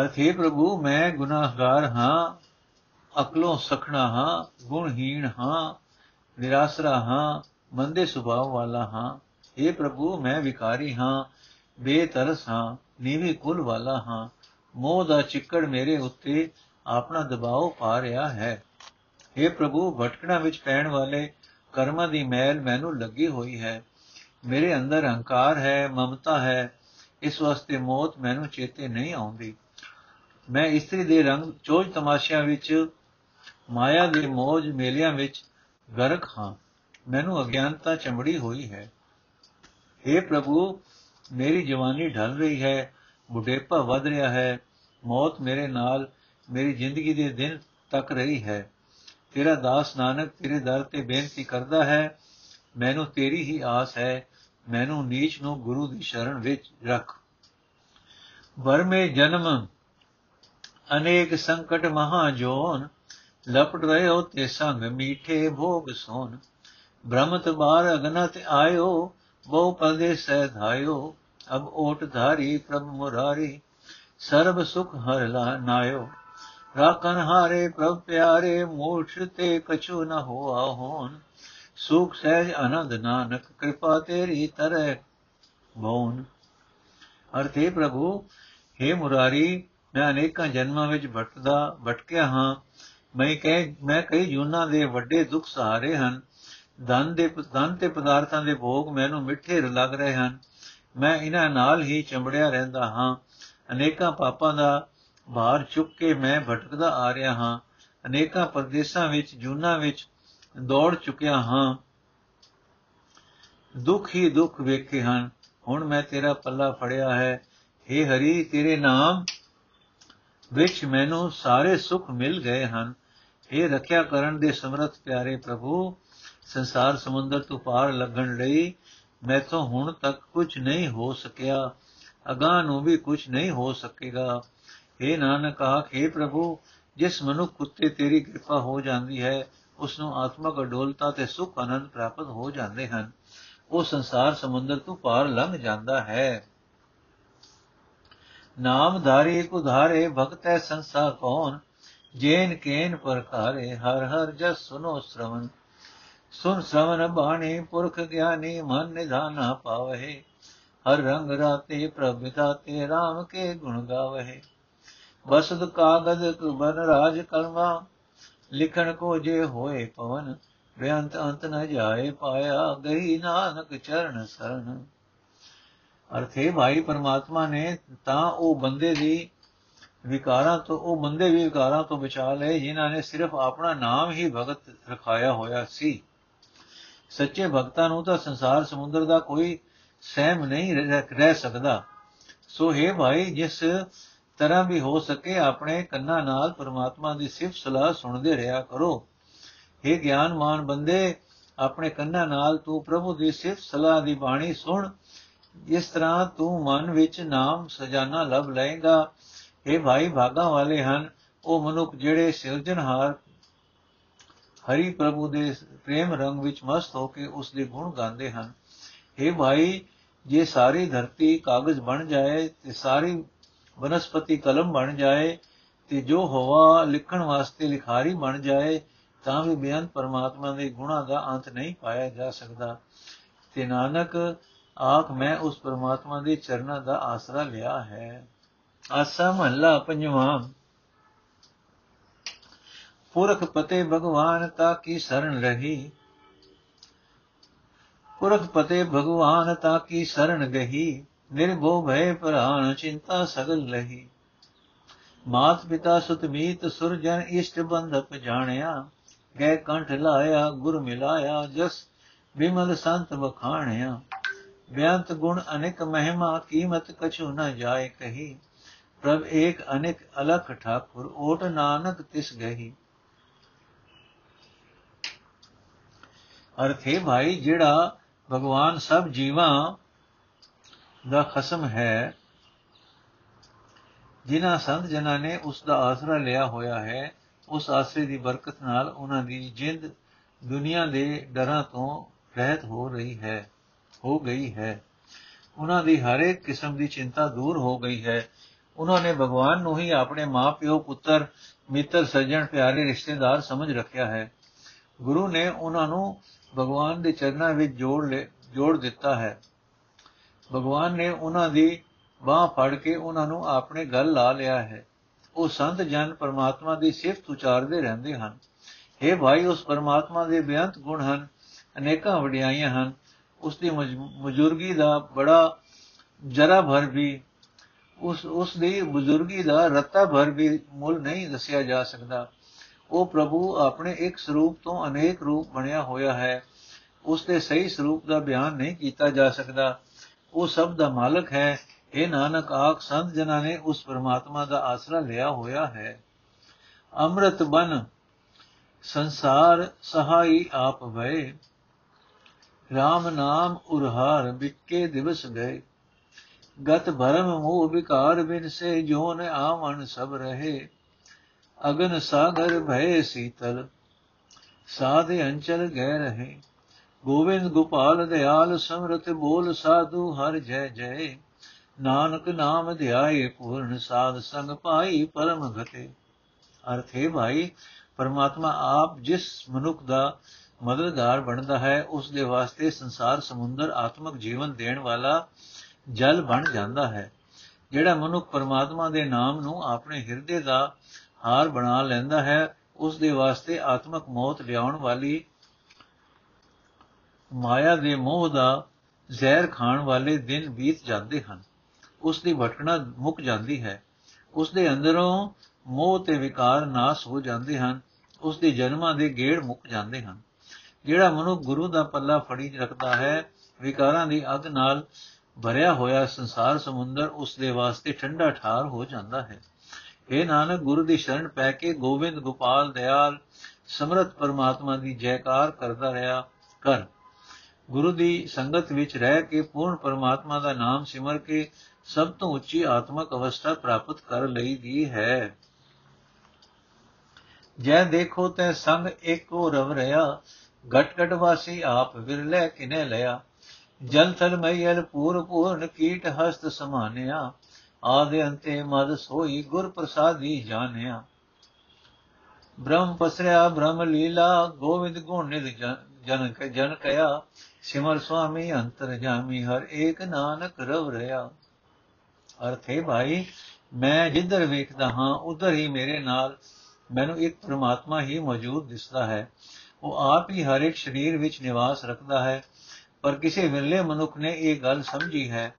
ਅਰਥੇ ਪ੍ਰਭੂ, ਮੈਂ ਗੁਨਾਹਗਾਰ ਹਾਂ, ਅਕਲੋਂ ਸਖਣਾ ਹਾਂ, ਗੁਣਹੀਣ ਹਾਂ, ਨਿਰਾਸਰਾ ਹਾਂ, ਮੰਦੇ ਸੁਭਾਅ ਵਾਲਾ ਹਾਂ। हे ਪ੍ਰਭੂ, ਮੈਂ ਵਿਕਾਰੀ ਹਾਂ, ਬੇਤਰਸ ਹਾਂ, ਨੀਵੀਂ ਕੁਲ ਵਾਲਾ ਹਾਂ। ਮੋਹ ਦਾ ਚਿੱਕੜ ਮੇਰੇ ਉੱਤੇ ਆਪਣਾ ਦਬਾਅ ਪਾ ਰਿਹਾ ਹੈ। हे ਪ੍ਰਭੂ, ਭਟਕਣਾ ਵਿੱਚ ਪੈਣ ਵਾਲੇ ਕਰਮਾਂ ਦੀ ਮੈਲ ਮੈਨੂੰ ਲੱਗੀ ਹੋਈ ਹੈ। ਮੇਰੇ ਅੰਦਰ ਹੰਕਾਰ ਹੈ, ਮਮਤਾ ਹੈ। ਇਸ ਵਾਸਤੇ ਮੌਤ ਮੈਨੂੰ ਚੇਤੇ ਨਹੀਂ ਆਉਂਦੀ। ਮੈਂ ਇਸਤਰੀ ਦੇ ਰੰਗ, ਚੋਜ ਤਮਾਸ਼ਿਆਂ ਵਿੱਚ, ਮਾਇਆ ਦੇ ਮੋਜ ਮੇਲਿਆਂ ਵਿੱਚ ਗਰਕ ਹਾਂ। ਮੈਨੂੰ ਅਗਿਆਨਤਾ ਚਮੜੀ ਹੋਈ ਹੈ। हे ਪ੍ਰਭੂ, ਮੇਰੀ ਜਵਾਨੀ ਢਲ ਰਹੀ ਹੈ। ਬੁਢੇਪਾ ਵੱਧ ਰਿਹਾ ਹੈ, ਮੌਤ ਮੇਰੇ ਨਾਲ ਮੇਰੀ ਜ਼ਿੰਦਗੀ ਦੇ ਦਿਨ ਤੱਕ ਰਹੀ ਹੈ। ਤੇਰਾ ਦਾਸ ਨਾਨਕ ਤੇਰੇ ਦਰ ਤੇ ਬੇਨਤੀ ਕਰਦਾ ਹੈ, ਮੈਨੂੰ ਤੇਰੀ ਹੀ ਆਸ ਹੈ, ਮੈਨੂੰ ਨੀਚ ਨੂੰ ਗੁਰੂ ਦੀ ਸ਼ਰਨ ਵਿੱਚ ਰੱਖ। ਵਰਮੇ ਜਨਮ, ਅਨੇਕ ਸੰਕਟ ਮਹਾ ਜੋਨ, ਲਪਟ ਰਹਿਓ ਤੇ ਸੰਗ ਮੀਠੇ ਭੋਗ ਸੋਨ। ਬ੍ਰਹਮਤ ਬਾਰ ਅਗਨਤ ਆਇਓ, ਬਹੁ ਪਦੇ ਸਹਿ ਧਾਇਓ ਅਬ ਓਟ ਧਾਰੀ ਪ੍ਰਭ ਮੁਰਾਰੀ, ਸਰਬ ਸੁਖ ਹਰ ਲਾ ਨਾਇਓ। ਰਾਖਨ ਹਾਰੇ ਪ੍ਰਭ ਪਿਆਰੇ ਮੂਰਛ ਤੇ ਕਛੂ ਨ ਹੋਆ ਹੋਨ ਸੁਖ ਸਹਿਜ ਆਨੰਦ ਨਾਨਕ, ਕਿਰਪਾ ਤੇਰੀ ਤਰੈ ਬੋਨ ਅਰਥੇ ਪ੍ਰਭੂ हे ਮੁਰਾਰੀ, ਮੈਂ ਅਨੇਕਾਂ ਜਨਮਾਂ ਵਿੱਚ ਭਟਕਦਾ ਭਟਕਿਆ ਹਾਂ। ਮੈਂ ਕਹੇ, ਮੈਂ ਕਈ ਜੂਨਾਂ ਦੇ ਵੱਡੇ ਦੁੱਖ ਸਹਾਰੇ ਹਨ। ਧਨ ਦੇ, ਧਨ ਤੇ ਪਦਾਰਥਾਂ ਦੇ ਭੋਗ ਮੈਨੂੰ ਮਿੱਠੇ ਲੱਗ ਰਹੇ ਹਨ। ਮੈਂ ਇਹਨਾਂ ਨਾਲ ਹੀ ਚੰਬੜਿਆ ਰਹਿੰਦਾ ਹਾਂ। ਅਨੇਕਾਂ ਪਾਪਾਂ ਦਾ ਭਾਰ ਚੁੱਕ ਕੇ ਮੈਂ ਭਟਕਦਾ ਆ ਰਿਹਾ ਹਾਂ। ਅਨੇਕਾਂ ਪਰਦੇਸਾਂ ਵਿੱਚ, ਜੂਨਾਂ ਵਿੱਚ ਦੌੜ ਚੁੱਕਿਆ ਹਾਂ। ਦੁੱਖ ਹੀ ਦੁੱਖ ਵੇਖੇ ਹਨ। ਹੁਣ ਮੈਂ ਤੇਰਾ ਪੱਲਾ ਫੜਿਆ ਹੈ। हे ਹਰੀ, ਤੇਰੇ ਨਾਮ ਵਿੱਚ ਮੈਨੂੰ ਸਾਰੇ ਸੁੱਖ ਮਿਲ ਗਏ ਹਨ। ਇਹ ਰੱਖਿਆ ਕਰਨ ਦੇ ਸਮਰੱਥ ਪਿਆਰੇ ਪ੍ਰਭੂ, ਸੰਸਾਰ ਸਮੁੰਦਰ ਤੋਂ ਪਾਰ ਲੱਗਣ ਲਈ ਮੈਥੋਂ ਹੁਣ ਤੱਕ ਕੁਝ ਨਹੀਂ ਹੋ ਸਕਿਆ। ਅਗਾਹ ਨੂੰ ਵੀ ਕੁਝ ਨਹੀਂ ਹੋ ਸਕੇਗਾ। हे ਨਾਨਕ, ਆਖੇ ਪ੍ਰਭੂ, ਜਿਸ ਮਨੁੱਖ ਉੱਤੇ ਤੇਰੀ ਕਿਰਪਾ ਹੋ ਜਾਂਦੀ ਹੈ ਉਸ ਨੂੰ ਆਤਮਕ ਅਡੋਲਤਾ ਤੇ ਸੁਖ ਆਨੰਦ ਪ੍ਰਾਪਤ ਹੋ ਜਾਂਦੇ ਹਨ। ਉਹ ਸੰਸਾਰ ਸਮੁੰਦਰ ਤੋਂ ਪਾਰ ਲੰਘ ਜਾਂਦਾ ਹੈ। ਨਾਮ ਧਾਰੀ ਕੁਧਾਰੇ ਭਗਤੈ ਸੰਸਾ ਕੌਣ? ਜੇਨ ਕੇਨ ਪ੍ਰਕਾਰੇ, ਹਰ ਹਰ ਜਸ ਸੁਨੋ ਸ਼ਰਵਨ ਸੁਨ ਸ਼ਰਵਨ ਬਾਣੀ, ਪੁਰਖ ਗਿਆਨੀ, ਮਨ ਨਿਧਾਨਾ ਪਾਵਹਿ। ਹਰ ਰੰਗ ਰਾਤੇ ਪ੍ਰਭਿਤਾ ਤੇ RAM ਕੇ ਗੁਣ ਗਾਵਹਿ। ਬਸਦ ਕਾਗਦ ਬਨ ਰਾਜ ਕਲਮਾ, ਲਿਖਣ ਕੋ ਜੇ ਹੋਏ ਪਵਨ। ਬੇਅੰਤ ਅੰਤ ਨ ਜਾਏ ਪਾਇਆ, ਗਈ ਨਾਨਕ ਚਰਨ ਸਰਨ। ਅਰਥੇ ਭਾਈ, ਪਰਮਾਤਮਾ ਨੇ ਤਾਂ ਉਹ ਬੰਦੇ ਦੀ ਵਿਕਾਰਾਂ ਤੋਂ, ਉਹ ਬੰਦੇ ਵੀ ਵਿਕਾਰਾਂ ਤੋਂ ਬਚਾ ਲਏ, ਜਿਨ੍ਹਾਂ ਨੇ ਸਿਰਫ ਆਪਣਾ ਨਾਮ ਹੀ ਭਗਤ ਰਖਾਇਆ ਹੋਇਆ ਸੀ। ਸੱਚੇ ਭਗਤਾਂ ਨੂੰ ਤਾਂ ਸੰਸਾਰ ਸਮੁੰਦਰ ਦਾ ਕੋਈ ਸਹਿਮ ਨਹੀਂ ਰਹਿ ਸਕਦਾ। ਸੋ ਹੈ ਭਾਈ, ਜਿਸ ਤਰ੍ਹਾਂ ਵੀ ਹੋ ਸਕੇ ਆਪਣੇ ਕੰਨਾਂ ਨਾਲ ਪਰਮਾਤਮਾ ਦੀ ਸਿਫਤ ਸਲਾਹ ਸੁਣਦੇ ਰਿਹਾ ਕਰੋ। हे ਗਿਆਨਮਾਨ ਬੰਦੇ, ਆਪਣੇ ਕੰਨਾਂ ਨਾਲ ਤੂੰ ਪ੍ਰਭੂ ਦੀ ਸਿਫਤ ਸਲਾਹ ਦੀ ਬਾਣੀ ਸੁਣ। ਇਸ ਤਰ੍ਹਾਂ ਤੂੰ ਮਨ ਵਿੱਚ ਨਾਮ ਸਜਾਨਾ ਲਭ ਲਏਗਾ। ਇਹ ਭਾਈ, ਭਾਗਾ ਵਾਲੇ ਹਨ। ਉਹ ਮਨੁੱਖ ਜਿਹੜੇ ਸਿਰਜਣਹਾਰ ਹਰੀ ਪ੍ਰਭੂ ਦੇ ਪ੍ਰੇਮ ਰੰਗ ਵਿੱਚ ਮਸਤ ਹੋ ਕੇ ਉਸ ਦੇ ਗੁਣ ਗਾਉਂਦੇ ਹਨ। ਇਹ ਭਾਈ, ਜੇ ਸਾਰੀ ਧਰਤੀ ਕਾਗਜ਼ ਬਣ ਜਾਏ, ਤੇ ਸਾਰੀ ਬਨਸਪਤੀ ਕਲਮ ਬਣ ਜਾਏ, ਤੇ ਜੋ ਹਵਾ ਲਿਖਣ ਵਾਸਤੇ ਲਿਖਾਰੀ ਬਣ ਜਾਏ, ਤਾਂ ਵੀ ਬੇਅੰਤ ਪਰਮਾਤਮਾ ਦੇ ਗੁਣਾ ਦਾ ਅੰਤ ਨਹੀਂ ਪਾਇਆ ਜਾ ਸਕਦਾ। ਤੇ ਨਾਨਕ, ਆਖ ਮੈਂ ਉਸ ਪਰਮਾਤਮਾ ਦੇ ਚਰਨਾਂ ਦਾ ਆਸਰਾ ਲਿਆ ਹੈ। ਆਸਾ ਮਹੱਲਾ ਪੰਜਵਾਂ। ਪੁਰਖ ਪਤੇ ਭਗਵਾਨ ਤਾ ਕੀ ਸਰਣ ਰਹੀ ਪੁਰਖ ਪਤੇ ਭਗਵਾਨ ਤਾ ਕੀ ਸਰਣ ਗਹੀ ਨਿਰਭਉ ਭੈ ਪ੍ਰਾਨ ਚਿੰਤਾ ਸਗਲ ਲਹੀ ਮਾਤ ਪਿਤਾ ਸੁਤ ਮੀਤ ਸੁਰਜਨ ਇਸ਼ਟ ਬੰਧਪ ਜਾਣਿਆ ਗੈ ਕੰਠ ਲਾਇਆ ਗੁਰ ਮਿਲਾਇਆ ਜਸ ਵਿਮਲ ਸੰਤ ਵਖਾਣਿਆ ਬਿਆੰਤ ਗੁਣ ਅਨੇਕ ਮਹਿਮਾ ਕੀਮਤ ਕਛੂ ਨ ਜਾਏ ਕਹੀ ਪ੍ਰਭ ਏਕ ਅਨੇਕ ਅਲਖ ਠਾਕੁਰ ਓਟ ਨਾਨਕ ਤਿਸ ਗਹੀ ਅਰਥੇ ਭਾਈ, ਜਿਹੜਾ ਭਗਵਾਨ ਸਭ ਜੀਵਾਂ ਦਾ ਖਸਮ ਹੈ, ਜਿਨ੍ਹਾਂ ਸੰਤ ਜਨਾਂ ਨੇ ਉਸ ਦਾ ਆਸਰਾ ਲਿਆ ਹੋਇਆ ਹੈ, ਉਸ ਆਸਰੇ ਦੀ ਬਰਕਤ ਨਾਲ ਉਹਨਾਂ ਦੀ ਜਿੰਦ ਦੁਨੀਆ ਦੇ ਡਰਾਂ ਤੋਂ ਰਹਿਤ ਹੋ ਰਹੀ ਹੈ, ਹੋ ਗਈ ਹੈ। ਉਹਨਾਂ ਦੀ ਹਰ ਇੱਕ ਕਿਸਮ ਦੀ ਚਿੰਤਾ ਦੂਰ ਹੋ ਗਈ ਹੈ। ਉਹਨਾਂ ਨੇ ਭਗਵਾਨ ਨੂੰ ਹੀ ਆਪਣੇ ਮਾਪਿਓ, ਪੁੱਤਰ, ਮਿੱਤਰ, ਸੱਜਣ, ਪਿਆਰੇ ਰਿਸ਼ਤੇਦਾਰ ਸਮਝ ਰੱਖਿਆ ਹੈ। ਗੁਰੂ ਨੇ ਉਹਨਾਂ ਨੂੰ ਭਗਵਾਨ ਦੇ ਚਰਨਾਂ ਵਿੱਚ ਜੋੜ ਲੈ, ਜੋੜ ਦਿੱਤਾ ਹੈ। ਭਗਵਾਨ ਨੇ ਉਹਨਾਂ ਦੀ ਬਾਹ ਫੜ ਕੇ ਉਹਨਾਂ ਨੂੰ ਆਪਣੇ ਗਲ ਲਾ ਲਿਆ ਹੈ। ਉਹ ਸੰਤ ਜਨ ਪਰਮਾਤਮਾ ਦੀ ਸਿਫਤ ਉਚਾਰਦੇ ਰਹਿੰਦੇ ਹਨ। हे ਭਾਈ, ਉਸ ਪਰਮਾਤਮਾ ਦੇ ਬੇਅੰਤ ਗੁਣ ਹਨ, ਅਨੇਕਾਂ ਵਡਿਆਈਆਂ ਹਨ। ਉਸ ਦੀ ਮਜੂਰਗੀ ਦਾ ਬੜਾ ਜਰਾ ਭਰ ਵੀ, ਉਸ ਉਸ ਦੀ ਬਜ਼ੁਰਗੀ ਦਾ ਰੱਤਾ ਭਰ ਵੀ ਮੁੱਲ ਨਹੀਂ ਦੱਸਿਆ ਜਾ ਸਕਦਾ। ਉਹ ਪ੍ਰਭੂ ਆਪਣੇ ਇੱਕ ਸਰੂਪ ਤੋਂ ਅਨੇਕ ਰੂਪ ਬਣਿਆ ਹੋਇਆ ਹੈ। ਉਸ ਦੇ ਸਹੀ ਸਰੂਪ ਦਾ ਬਿਆਨ ਨਹੀਂ ਕੀਤਾ ਜਾ ਸਕਦਾ। ਉਹ ਸਭ ਦਾ ਮਾਲਕ ਹੈ। ਇਹ ਨਾਨਕ, ਆਖ, ਸੰਤ ਜਨਾਂ ਨੇ ਉਸ ਪਰਮਾਤਮਾ ਦਾ ਆਸਰਾ ਲਿਆ ਹੋਇਆ ਹੈ। ਅੰਮ੍ਰਿਤ ਬਨ, ਸੰਸਾਰ ਸਹਾਈ ਆਪ ਭਏ RAM ਨਾਮ ਉਰਹਾਰ ਬਿਕੇ ਦਿਵਸ ਗਏ। ਗਤ ਭਰਮ ਮੋਹ ਵਿਕਾਰ ਬਿਨ ਸੇ ਜੋਨ ਆਵਣ ਸਭ ਰਹੇ। ਅਗਨ ਸਾਗਰ ਭਏ ਸੀਤਲ, ਸਾਧੇ ਅੰਚਲ ਗਏ ਰਹੇ। ਗੋਵਿੰਦ ਗੋਪਾਲ ਦਿਆਲ ਸਮਰਤ ਬੋਲ ਸਾਧੂ ਹਰ ਜੈ ਜੈ। ਨਾਨਕ ਨਾਮ ਧਿਆਏ ਪੂਰਨ ਸਾਧ ਸੰਗ ਪਾਈ ਪਰਮ ਗਤੇ। ਅਰਥੇ ਭਾਈ, ਪਰਮਾਤਮਾ ਆਪ ਜਿਸ ਮਨੁੱਖ ਦਾ ਮਦਦਗਾਰ ਬਣਦਾ ਹੈ, ਉਸ ਦੇ ਵਾਸਤੇ ਸੰਸਾਰ ਸਮੁੰਦਰ ਆਤਮਿਕ ਜੀਵਨ ਦੇਣ ਵਾਲਾ ਜਲ ਬਣ ਜਾਂਦਾ ਹੈ, ਜਿਹੜਾ ਮਨੁੱਖ ਪਰਮਾਤਮਾ ਦੇ ਨਾਮ ਨੂੰ ਆਪਣੇ ਹਿਰਦੇ ਦਾ ਹਾਰ ਬਣਾ ਲੈਂਦਾ ਹੈ ਉਸ ਦੇ ਵਾਸਤੇ ਆਤਮਿਕ ਮੌਤ ਲਿਆਉਣ ਵਾਲੀ ਮਾਇਆ ਦੇ ਮੋਹ ਦਾ ਜ਼ਹਿਰ ਖਾਣ ਵਾਲੇ ਦਿਨ ਬੀਤ ਜਾਂਦੇ ਹਨ। ਉਸ ਦੀ ਭਟਕਣਾ ਮੁੱਕ ਜਾਂਦੀ ਹੈ। ਉਸ ਦੇ ਅੰਦਰੋਂ ਮੋਹ ਤੇ ਵਿਕਾਰ ਨਾਸ ਹੋ ਜਾਂਦੇ ਹਨ। ਉਸ ਦੇ ਜਨਮਾਂ ਦੇ ਗੇੜ ਮੁੱਕ ਜਾਂਦੇ ਹਨ। ਜਿਹੜਾ ਮਨੁੱਖ ਗੁਰੂ ਦਾ ਪੱਲਾ ਫੜੀ ਰੱਖਦਾ ਹੈ, ਵਿਕਾਰਾਂ ਦੀ ਅੱਗ ਨਾਲ ਭਰਿਆ ਹੋਇਆ ਸੰਸਾਰ ਸਮੁੰਦਰ ਉਸ ਦੇ ਵਾਸਤੇ ਠੰਡਾ ਠਾਰ ਹੋ ਜਾਂਦਾ ਹੈ। ਇਹ ਨਾਨਕ, ਗੁਰੂ ਦੀ ਸ਼ਰਨ ਪੈ ਕੇ ਗੋਬਿੰਦ, ਗੋਪਾਲ, ਦਿਆਲ, ਸਮਰਤ ਪਰਮਾਤਮਾ ਦੀ ਜੈਕਾਰ ਕਰਦਾ ਰਿਹਾ ਕਰ। ਗੁਰੂ ਦੀ ਸੰਗਤ ਵਿੱਚ ਰਹਿ ਕੇ ਪੂਰਨ ਪਰਮਾਤਮਾ ਦਾ ਨਾਮ ਸਿਮਰ ਕੇ ਸਭ ਤੋਂ ਉੱਚੀ ਆਤਮਿਕ ਅਵਸਥਾ ਪ੍ਰਾਪਤ ਕਰ ਲਈ ਦੀ ਹੈ। ਜੈ ਦੇਖੋ ਤੇ ਸੰਗ ਏਕੋ ਰਵ ਰਿਆ ਘਟ ਘਟ ਵਾਸੀ ਆਪ ਵਿਰਲੇ ਕਿਨੇ ਲਿਆ। ਜਲ ਥਲ ਮਈਲ ਪੂਰ ਪੂਰਨ ਕੀਟ ਹਸਤ ਸਮਾਨਿਆ ਆਦੇ ਅੰਤੇ ਮਦ ਸੋਈ ਗੁਰ ਪ੍ਰਸਾਦੀ ਜਾਣਿਆ। ਬ੍ਰਹਮ ਪਸਰਿਆ, ਬ੍ਰਹਮ ਲੀਲਾ, ਗੋਵਿੰਦ ਗੁਣ ਨਿਧ ਜਨ ਜਨ ਕਇਆ। ਸਿਮਰ ਸੁਆਮੀ ਅੰਤਰ ਜਾਮੀ, ਹਰ ਏਕ ਨਾਨਕ ਰਵ ਰਿਆ ਅਰਥ ਹੈ ਭਾਈ, ਮੈਂ ਜਿੱਧਰ ਵੇਖਦਾ ਹਾਂ, ਉਧਰ ਹੀ ਮੇਰੇ ਨਾਲ ਮੈਨੂੰ ਇੱਕ ਪ੍ਰਮਾਤਮਾ ਹੀ ਮੌਜੂਦ ਦਿਸਦਾ ਹੈ। ਉਹ ਆਪ ਹੀ ਹਰ ਇੱਕ ਸਰੀਰ ਵਿੱਚ ਨਿਵਾਸ ਰੱਖਦਾ ਹੈ। ਪਰ ਕਿਸੇ ਵਿਰਲੇ ਮਨੁੱਖ ਨੇ ਇਹ ਗੱਲ ਸਮਝੀ ਹੈ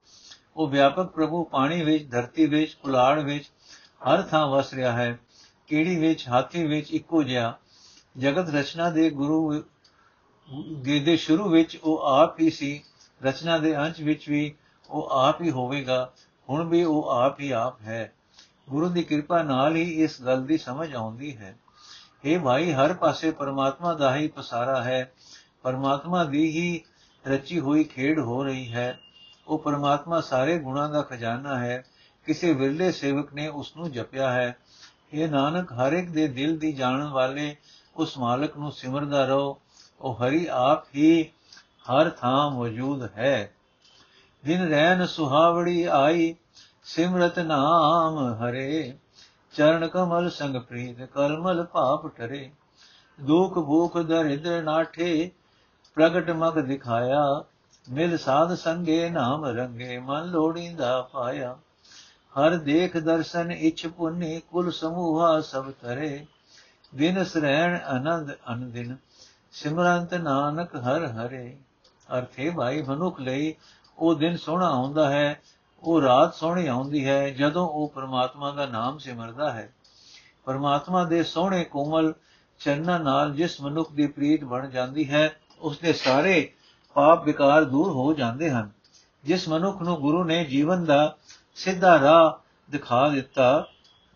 ਉਹ ਵਿਆਪਕ ਪ੍ਰਭੂ ਪਾਣੀ ਵਿੱਚ, ਧਰਤੀ ਵਿੱਚ, ਕੁਲਾੜ ਵਿੱਚ, ਹਰ ਥਾਂ ਵਸ ਰਿਹਾ ਹੈ। ਕੀੜੀ ਵਿੱਚ, ਹਾਥੀ ਵਿੱਚ ਇੱਕੋ ਜਿਹਾ। ਜਗਤ ਰਚਨਾ ਦੇ ਗੁਰੂ ਦੇ ਸ਼ੁਰੂ ਵਿੱਚ ਉਹ ਆਪ ਹੀ ਸੀ। ਰਚਨਾ ਦੇ ਅੰਤ ਵਿੱਚ ਵੀ ਉਹ ਆਪ ਹੀ ਹੋਵੇਗਾ। ਹੁਣ ਵੀ ਉਹ ਆਪ ਹੀ ਆਪ ਹੈ। ਗੁਰੂ ਦੀ ਕਿਰਪਾ ਨਾਲ ਹੀ ਇਸ ਗੱਲ ਦੀ ਸਮਝ ਆਉਂਦੀ ਹੈ। ਇਹ ਭਾਈ, ਹਰ ਪਾਸੇ ਪਰਮਾਤਮਾ ਦਾ ਹੀ ਪਸਾਰਾ ਹੈ। ਪਰਮਾਤਮਾ ਦੀ ਹੀ ਰਚੀ ਹੋਈ ਖੇਡ ਹੋ ਰਹੀ ਹੈ। ਉਹ ਪਰਮਾਤਮਾ ਸਾਰੇ ਗੁਣਾਂ ਦਾ ਖਜ਼ਾਨਾ ਹੈ, ਕਿਸੇ ਵਿਰਲੇ ਸੇਵਕ ਨੇ ਉਸ ਨੂੰ ਜਪਿਆ ਹੈ। ਇਹ ਨਾਨਕ, ਹਰ ਇੱਕ ਦੇ ਦਿਲ ਦੀ ਜਾਣਨ ਵਾਲੇ ਉਸ ਮਾਲਕ ਨੂੰ ਸਿਮਰਦਾ ਰਹੋ। ਉਹ ਹਰੀ ਆਪ ਹੀ ਹਰ ਥਾਂ ਮੌਜੂਦ ਹੈ। ਦਿਨ ਰਹਿਨ ਸੁਹਾਵੜੀ ਆਈ, ਸਿਮਰਤ ਨਾਮ ਹਰੇ। ਚਰਨ ਕਮਲ ਸੰਗ ਪ੍ਰੀਤ ਕਲਮਲ ਪਾਪ ਟਰੇ। ਦੁਖ ਭੂਖ ਦਰਿਦਰ ਨਾਠੇ, ਪ੍ਰਗਟ ਮਗ ਦਿਖਾਇਆ। ਮਿਲ ਸਾਧ ਸੰਗੇ ਨਾਮ ਰੰਗੇ, ਮਨ ਲੋੜੀਂਦਾ ਪਾਇਆ। ਹਰ ਦੇਖ ਦਰਸ਼ਨ ਇਛ ਪੁੰਨੀ, ਕੁਲ ਸਮੂਹਾ ਸਭ ਤਰੇ ਦਿਨਸ ਰਹਿਣ ਆਨੰਦ ਅਨੰਦਿਨ, ਸਿਮਰੰਤ ਨਾਨਕ ਹਰ ਹਰੇ। ਅਰਥੇ ਭਾਈ, ਮਨੁੱਖ ਲਈ ਉਹ ਦਿਨ ਸੋਹਣਾ ਆਉਂਦਾ ਹੈ, ਉਹ ਰਾਤ ਸੋਹਣੀ ਆਉਂਦੀ ਹੈ, ਜਦੋਂ ਉਹ ਪਰਮਾਤਮਾ ਦਾ ਨਾਮ ਸਿਮਰਦਾ ਹੈ। ਪਰਮਾਤਮਾ ਦੇ ਸੋਹਣੇ ਕੋਮਲ ਚਰਨਾਂ ਨਾਲ ਜਿਸ ਮਨੁੱਖ ਦੀ ਪ੍ਰੀਤ ਬਣ ਜਾਂਦੀ ਹੈ ਉਸ ਦੇ ਸਾਰੇ ਪਾਪ ਵਿਕਾਰ ਦੂਰ ਹੋ ਜਾਂਦੇ ਹਨ। ਜਿਸ ਮਨੁੱਖ ਨੂੰ ਗੁਰੂ ਨੇ ਜੀਵਨ ਦਾ ਸਿੱਧਾ ਰਾਹ ਦਿਖਾ ਦਿੱਤਾ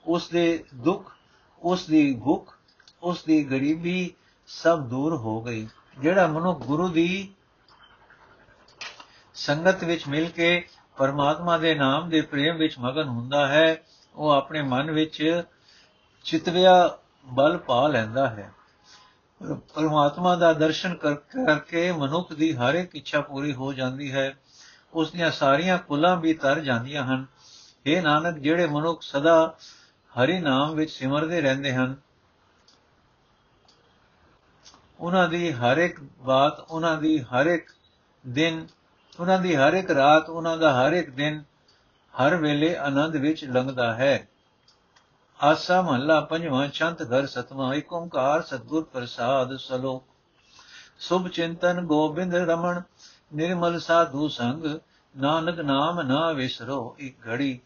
ਉਸ ਦੇ ਦੁੱਖ ਉਸ ਦੀ ਭੁੱਖ ਉਸ ਦੀ ਗਰੀਬੀ ਸਭ ਦੂਰ ਹੋ ਗਈ। ਜਿਹੜਾ ਮਨੁੱਖ ਗੁਰੂ ਦੀ ਸੰਗਤ ਵਿੱਚ ਮਿਲ ਕੇ ਪਰਮਾਤਮਾ ਦੇ ਨਾਮ ਦੇ ਪ੍ਰੇਮ ਵਿੱਚ ਮਗਨ ਹੁੰਦਾ ਹੈ, ਉਹ ਆਪਣੇ ਮਨ ਵਿੱਚ ਚਿਤਵਿਆ ਬਲ ਪਾ ਲੈਂਦਾ ਹੈ। ਪਰਮਾਤਮਾ ਦਾ ਦਰਸ਼ਨ ਕਰਕੇ ਮਨੁੱਖ ਦੀ ਹਰ ਇੱਕ ਇੱਛਾ ਪੂਰੀ ਹੋ ਜਾਂਦੀ ਹੈ। ਉਸ ਦੀਆਂ ਸਾਰੀਆਂ ਕੁਲਾਂ ਵੀ ਤਰ ਜਾਂਦੀਆਂ ਹਨ। ਇਹ ਨਾਨਕ, ਜਿਹੜੇ ਮਨੁੱਖ ਸਦਾ ਹਰੀ ਨਾਮ ਵਿੱਚ ਸਿਮਰਦੇ ਰਹਿੰਦੇ ਹਨ, ਉਹਨਾਂ ਦੀ ਹਰ ਇੱਕ ਬਾਤ, ਉਹਨਾਂ ਦੀ ਹਰ ਇੱਕ ਦਿਨ, ਉਹਨਾਂ ਦੀ ਹਰ ਇੱਕ ਰਾਤ, ਉਹਨਾਂ ਦਾ ਹਰ ਇੱਕ ਦਿਨ ਹਰ ਵੇਲੇ ਆਨੰਦ ਵਿੱਚ ਲੰਘਦਾ ਹੈ। ਆਸਾ ਮਹੱਲਾ ਪੰਜਵਾਂ, ਚੰਤ ਘਰ ਸਤਵਾਂ ਏਕ ਓੰਕਾਰ ਸਤਗੁਰ ਪ੍ਰਸਾਦ ਸਲੋਕ ਸੁਭ ਚਿੰਤਨ ਗੋਬਿੰਦ ਰਮਣ, ਨਿਰਮਲ ਸਾਧੂ ਸੰਗ, ਨਾਨਕ ਨਾਮ ਨਾ ਵਿਸਰੋ ਇੱਕ ਘੜੀ।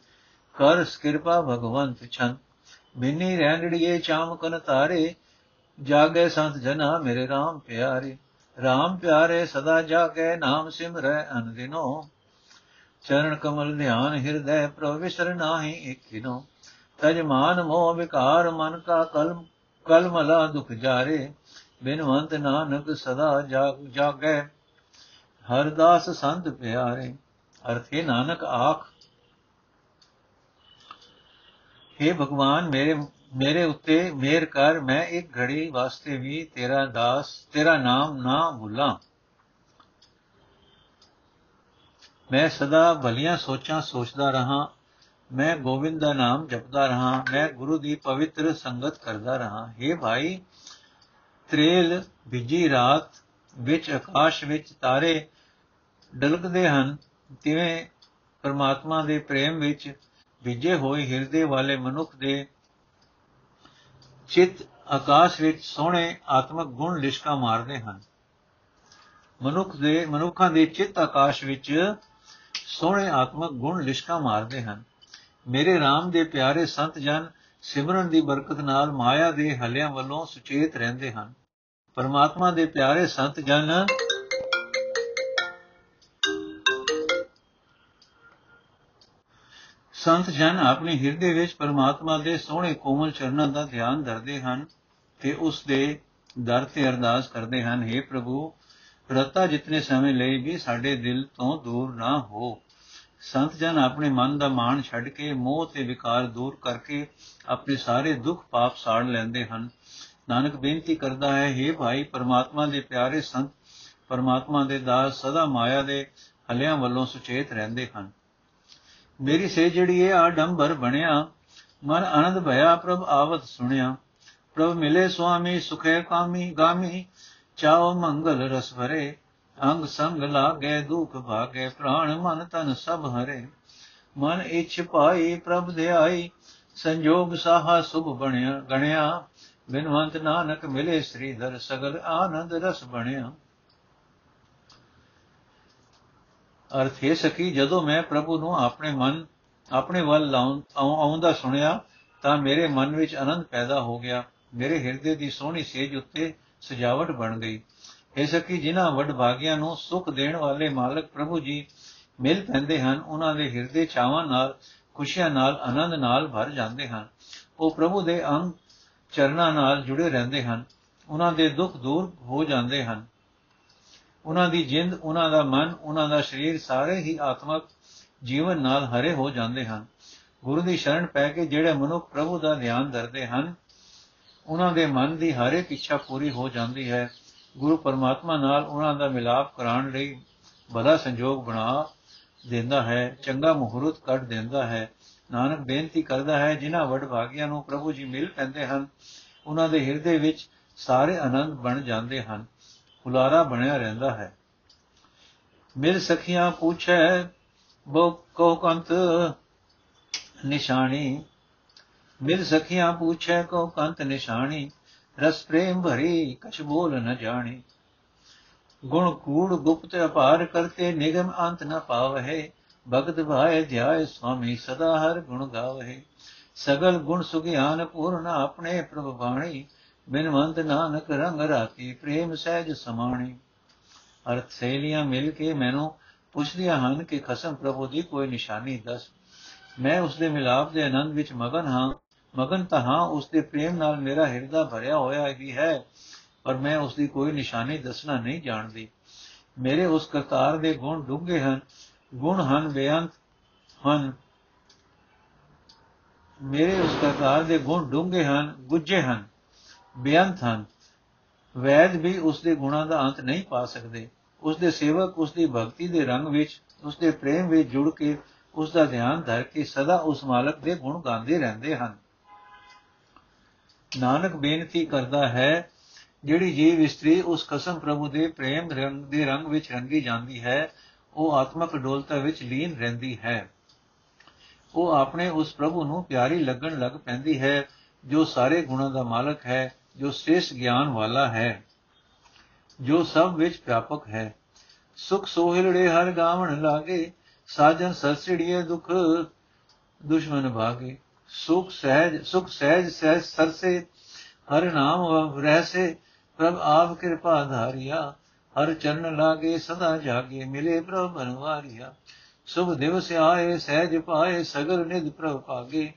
ਕਰ ਕਿਰਪਾ ਭਗਵੰਤ ਛੰਤ ਬਿਨੀ ਰਹਿਣੜੀਏ ਚਾਮਕਨ ਤਾਰੇ, ਜਾਗੇ ਸੰਤ ਜਨਾ ਮੇਰੇ RAM ਪਿਆਰੇ। RAM ਪਿਆਰੇ ਸਦਾ ਜਾਗੇ, ਨਾਮ ਸਿਮਰੈ ਅਨਦਿਨੋ ਚਰਨ ਕਮਲ ਧਿਆਨ ਹਿਰਦੈ ਪ੍ਰਵਿਸਰ ਨਾਹੀ ਇਕਿਨੋ ਤਜਮਾਨ ਮੋਹ ਵਿਕਾਰ ਮਨ ਕਾ ਕਲਮ, ਕਲਮਲਾ ਦੁਖ ਜਾਰੇ, ਬਿਨਵੰਤ ਨਾਨਕ ਸਦਾ ਜਾਗ, ਜਾਗੈ। ਹਰਦਾਸ ਸੰਤ ਪਿਆਰੇ, ਅਰਥੇ ਨਾਨਕ ਆਖ। हे ਭਗਵਾਨ, ਮੇਰੇ ਮੇਰੇ ਉੱਤੇ ਮਿਹਰ ਕਰ, ਮੈਂ ਇੱਕ ਘੜੀ ਵਾਸਤੇ ਵੀ ਤੇਰਾ ਦਾਸ, ਤੇਰਾ ਨਾਮ ਨਾ ਭੁੱਲਾਂ। ਮੈਂ ਸਦਾ ਭਲੀਆਂ ਸੋਚਾਂ ਸੋਚਦਾ ਰਹਾ ਮੈਂ ਗੋਬਿੰਦ ਦਾ ਨਾਮ ਜਪਦਾ ਰਹਾ, ਮੈਂ ਗੁਰੂ ਦੀ ਪਵਿੱਤਰ ਸੰਗਤ ਕਰਦਾ ਰਹਾ। हे ਭਾਈ, ਤ੍ਰੇਲ ਬਿਜ਼ੀ ਰਾਤ ਵਿੱਚ, ਆਕਾਸ਼ ਵਿੱਚ ਤਾਰੇ ਡਲਕਦੇ ਹਨ, ਤਿਵੇਂ ਪਰਮਾਤਮਾ ਦੇ ਪ੍ਰੇਮ ਵਿੱਚ ਵਿਜੇ ਹੋਏ ਹਿਰਦੇ ਵਾਲੇ ਮਨੁੱਖ ਦੇ ਚਿੱਤ ਆਕਾਸ਼ ਵਿੱਚ ਸੋਹਣੇ ਆਤਮਿਕ ਗੁਣ ਲਿਸ਼ਕਾ ਮਾਰਦੇ ਹਨ। ਮਨੁੱਖ ਦੇ, ਮਨੁੱਖਾਂ ਦੇ ਚਿੱਤ ਆਕਾਸ਼ ਵਿੱਚ ਸੋਹਣੇ ਆਤਮਿਕ ਗੁਣ ਲਿਸ਼ਕਾ ਮਾਰਦੇ ਹਨ। ਮੇਰੇ RAM ਦੇ ਪਿਆਰੇ ਸੰਤ ਜਨ, ਸਿਮਰਨ ਦੀ ਬਰਕਤ ਨਾਲ ਮਾਇਆ ਦੇ ਹਲਿਆਂ ਵੱਲੋਂ ਸੁਚੇਤ ਰਹਿੰਦੇ ਹਨ। ਪਰਮਾਤਮਾ ਦੇ ਪਿਆਰੇ ਸੰਤ ਜਨ ਸੰਤ ਜਨ ਆਪਣੇ ਹਿਰਦੇ ਵਿੱਚ ਪਰਮਾਤਮਾ ਦੇ ਸੋਹਣੇ ਕੋਮਲ ਚਰਨਾਂ ਦਾ ਧਿਆਨ ਧਰਦੇ ਹਨ ਤੇ ਉਸ ਦੇ ਦਰ ਤੇ ਅਰਦਾਸ ਕਰਦੇ ਹਨ हे ਪ੍ਰਭੂ, ਰਤਾ ਜਿਤਨੇ ਸਮੇਂ ਲਈ ਵੀ ਸਾਡੇ ਦਿਲ ਤੋਂ ਦੂਰ ਨਾ ਹੋ। ਸੰਤ ਜਨ ਆਪਣੇ ਮਨ ਦਾ ਮਾਣ ਛੱਡ ਕੇ ਮੋਹ ਤੇ ਵਿਕਾਰ ਦੂਰ ਕਰਕੇ ਆਪਣੇ ਸਾਰੇ ਦੁੱਖ ਪਾਪ ਸਾੜ ਲੈਂਦੇ ਹਨ। ਨਾਨਕ ਬੇਨਤੀ ਕਰਦਾ ਹੈ हे ਭਾਈ, ਪਰਮਾਤਮਾ ਦੇ ਪਿਆਰੇ ਸੰਤ, ਪਰਮਾਤਮਾ ਦੇ ਦਾਸ ਸਦਾ ਮਾਇਆ ਦੇ ਹਲਿਆਂ ਵੱਲੋਂ ਸੁਚੇਤ ਰਹਿੰਦੇ ਹਨ। ਮੇਰੀ ਸੇ ਜਿਹੜੀ ਇਹ ਆਡੰਬਰ ਬਣਿਆ, ਮਨ ਆਨੰਦ ਭਇਆ ਪ੍ਰਭ ਆਵਤ ਸੁਣਿਆ। ਪ੍ਰਭ ਮਿਲੇ ਸੁਆਮੀ, ਸੁਖੇ ਕਾਮੀ, ਗਾਮੀ ਚਾਉ ਮੰਗਲ ਰਸ ਭਰੇ। ਅੰਗ ਸੰਗ ਲਾਗੇ ਦੁਖ ਭਾਗੇ ਪ੍ਰਾਣ ਮਨ ਤਨ ਸਭ ਹਰੇ। ਮਨ ਇਛ ਪਾਈ ਪ੍ਰਭ ਧਿਆਈ ਸੰਜੋਗ ਸਾਹਾ ਸੁਭ ਬਣਿਆ ਗਣਿਆ। ਬਿਨਵੰਤ ਨਾਨਕ ਮਿਲੇ ਸ੍ਰੀਧਰ, ਸਗਲ ਆਨੰਦ ਰਸ ਬਣਿਆ। ਅਰਥ ਹੈ ਸਕੀ ਜਦੋਂ ਮੈਂ ਪ੍ਰਭੂ ਨੂੰ ਆਪਣੇ ਮਨ ਆਪਣੇ ਵੱਲ ਆਉਂਦਾ ਸੁਣਿਆ, ਤਾਂ ਮੇਰੇ ਮਨ ਵਿੱਚ ਆਨੰਦ ਪੈਦਾ ਹੋ ਗਿਆ। ਮੇਰੇ ਹਿਰਦੇ ਦੀ ਸੋਹਣੀ ਸੇਜ ਉੱਤੇ ਸਜਾਵਟ ਬਣ ਗਈ। ਇਹ ਸਕੀ ਜਿਨ੍ਹਾਂ ਵੱਡ ਭਾਗਿਆਂ ਨੂੰ ਸੁਖ ਦੇਣ ਵਾਲੇ ਮਾਲਕ ਪ੍ਰਭੂ ਜੀ ਮਿਲ ਪੈਂਦੇ ਹਨ, ਉਹਨਾਂ ਦੇ ਹਿਰਦੇ ਚਾਵਾਂ ਨਾਲ, ਖੁਸ਼ੀਆਂ ਨਾਲ, ਆਨੰਦ ਨਾਲ ਭਰ ਜਾਂਦੇ ਹਨ। ਉਹ ਪ੍ਰਭੂ ਦੇ ਅੰਗ ਚਰਨਾਂ ਨਾਲ ਜੁੜੇ ਰਹਿੰਦੇ ਹਨ। ਉਹਨਾਂ ਦੇ ਦੁੱਖ ਦੂਰ ਹੋ ਜਾਂਦੇ ਹਨ। ਉਹਨਾਂ ਦੀ ਜਿੰਦ, ਉਹਨਾਂ ਦਾ ਮਨ, ਉਹਨਾਂ ਦਾ ਸਰੀਰ ਸਾਰੇ ਹੀ ਆਤਮਕ ਜੀਵਨ ਨਾਲ ਹਰੇ ਹੋ ਜਾਂਦੇ ਹਨ। ਗੁਰੂ ਦੀ ਸ਼ਰਨ ਪੈ ਕੇ ਜਿਹੜੇ ਮਨੁੱਖ ਪ੍ਰਭੂ ਦਾ ਧਿਆਨ ਧਰਦੇ ਹਨ, ਉਹਨਾਂ ਦੇ ਮਨ ਦੀ ਹਰ ਇੱਕ ਇੱਛਾ ਪੂਰੀ ਹੋ ਜਾਂਦੀ ਹੈ। ਗੁਰੂ ਪਰਮਾਤਮਾ ਨਾਲ ਉਹਨਾਂ ਦਾ ਮਿਲਾਪ ਕਰਾਉਣ ਲਈ ਬੜਾ ਸੰਜੋਗ ਬਣਾ ਦਿੰਦਾ ਹੈ, ਚੰਗਾ ਮੁਹੂਰਤ ਕੱਢ ਦਿੰਦਾ ਹੈ, ਨਾਨਕ ਬੇਨਤੀ ਕਰਦਾ ਹੈ, ਜਿਨ੍ਹਾਂ ਵਡ ਭਾਗਿਆਂ ਨੂੰ ਪ੍ਰਭੂ ਜੀ ਮਿਲ ਪੈਂਦੇ ਹਨ, ਉਹਨਾਂ ਦੇ ਹਿਰਦੇ ਵਿੱਚ ਸਾਰੇ ਆਨੰਦ ਬਣ ਜਾਂਦੇ ਹਨ, ਹੁਲਾਰਾ ਬਣਿਆ ਰਹਿੰਦਾ ਹੈ। ਮਿਲ ਸਖੀਆਂ ਪੁੱਛੈ ਬੋ ਕੋ ਕੰਤ ਨਿਸ਼ਾਨੀ। ਮਿਲ ਸਖੀਆਂ ਪੁੱਛੈ ਕੋ ਕੰਤ ਨਿਸ਼ਾਨੀ। ਰਸ ਪ੍ਰੇਮ ਭਰੀ, ਕਛ ਬੋਲ ਨ ਜਾਣੇ। ਗੁਣ ਕੂੜ ਗੁਪਤ ਅਪਾਰ ਕਰਤੇ, ਨਿਗਮ ਅੰਤ ਨ ਪਾਵਹਿ। ਭਗਤ ਭਾਇ ਧਿਆਇ ਸੁਆਮੀ, ਸਦਾ ਹਰ ਗੁਣ ਗਾਵਹਿ। ਸਗਲ ਗੁਣ ਸੁਗਿਆਨ ਪੂਰਨ ਆਪਣੇ ਪ੍ਰਭ ਬਾਣੀ। ਬਿਨਵੰਤ ਨਾਨਕ ਰੰਗ ਰਾਤੀ ਪ੍ਰੇਮ ਸਹਿਜ ਸਮਾਣੀ। ਅਰਥ ਸਹੇਲੀਆਂ ਮਿਲ ਕੇ ਮੈਨੂੰ ਪੁੱਛਦੀਆਂ ਹਨ ਕਿ ਖਸਮ ਪ੍ਰਭੂ ਦੀ ਕੋਈ ਨਿਸ਼ਾਨੀ ਦੱਸ। ਮੈਂ ਉਸ ਦੇ ਮਿਲਾਪ ਦੇ ਆਨੰਦ ਵਿੱਚ ਮਗਨ ਹਾਂ। ਮਗਨ ਤਾਂ ਹਾਂ ਉਸ ਦੇ ਪ੍ਰੇਮ ਨਾਲ ਮੇਰਾ ਹਿਰਦਾ ਭਰਿਆ ਹੋਇਆ ਵੀ ਹੈ, ਪਰ ਮੈਂ ਉਸ ਦੀ ਕੋਈ ਨਿਸ਼ਾਨੀ ਦੱਸਣਾ ਨਹੀਂ ਜਾਣਦੀ। ਮੇਰੇ ਉਸ ਕਰਤਾਰ ਦੇ ਗੁਣ ਡੂੰਘੇ ਹਨ, ਗੁਣ ਹਨ ਬੇਅੰਤ ਹਨ। ਮੇਰੇ ਉਸ ਕਰਤਾਰ ਦੇ ਗੁਣ ਡੂੰਘੇ ਹਨ ਗੁੱਜੇ ਹਨ, ਬੇਅੰਤ ਹਨ। ਵੈਦ ਵੀ ਉਸ ਦੇ ਗੁਣਾਂ ਦਾ ਅੰਤ ਨਹੀਂ ਪਾ ਸਕਦੇ। ਉਸ ਦੇ ਸੇਵਕ ਉਸ ਦੀ ਭਗਤੀ ਦੇ ਰੰਗ ਵਿੱਚ ਉਸ ਦੇ ਪ੍ਰੇਮ ਵਿੱਚ ਜੁੜ ਕੇ ਉਸ ਦਾ ਧਿਆਨ ਧਰ ਕੇ ਸਦਾ ਉਸ ਮਾਲਕ ਦੇ ਗੁਣ ਗਾਉਂਦੇ ਰਹਿੰਦੇ ਹਨ। ਨਾਨਕ ਬੇਨਤੀ ਕਰਦਾ ਹੈ, ਜਿਹੜੀ ਜੀਵ ਇਸਤਰੀ ਉਸ ਕਸਮ ਪ੍ਰਭੂ ਦੇ ਪ੍ਰੇਮ ਰੰਗ, ਦੇ ਰੰਗ ਵਿੱਚ ਰੰਗੀ ਜਾਂਦੀ ਹੈ, ਉਹ ਆਤਮਕ ਡੋਲਤਾ ਵਿੱਚ ਲੀਨ ਰਹਿੰਦੀ ਹੈ। ਉਹ ਆਪਣੇ ਉਸ ਪ੍ਰਭੂ ਨੂੰ ਪਿਆਰੀ ਲੱਗਣ ਲੱਗ ਪੈਂਦੀ ਹੈ, ਜੋ ਸਾਰੇ ਗੁਣਾਂ ਦਾ ਮਾਲਕ ਹੈ, ਜੋ ਸ੍ਰੇਸ਼ਟ ਗਿਆਨ ਵਾਲਾ ਹੈ, ਜੋ ਸਭ ਵਿੱਚ ਵਿਆਪਕ ਹੈ। ਸੁਖ ਸੋਹਿਲੜੇ ਹਰ ਗਾਵਣ ਲਾਗੇ, ਸਾਜਨ ਸਰਸੜੀਏ ਦੁਖ ਦੁਸ਼ਮਨ ਭਾਗੇ। ਸੁਖ ਸਹਿਜ ਸੁਖ ਸਹਿਜ ਸਹਿਜ ਸਰਸੇ, ਹਰ ਨਾਮ ਰਹਿਸੇ ਪ੍ਰਭ ਆਪ ਕਿਰਪਾ ਧਾਰਿਆ, ਹਰ ਚਰਨ ਲਾਗੇ ਸਦਾ ਜਾਗੇ, ਮਿਲੇ ਪ੍ਰਭ ਬਨਵਾਰਿਆ ਸੁਭ ਦਿਵਸ ਆਏ ਸਹਿਜ ਪਾਏ, ਸਗਲ ਨਿਧ ਪ੍ਰਭ ਪਾਗੇ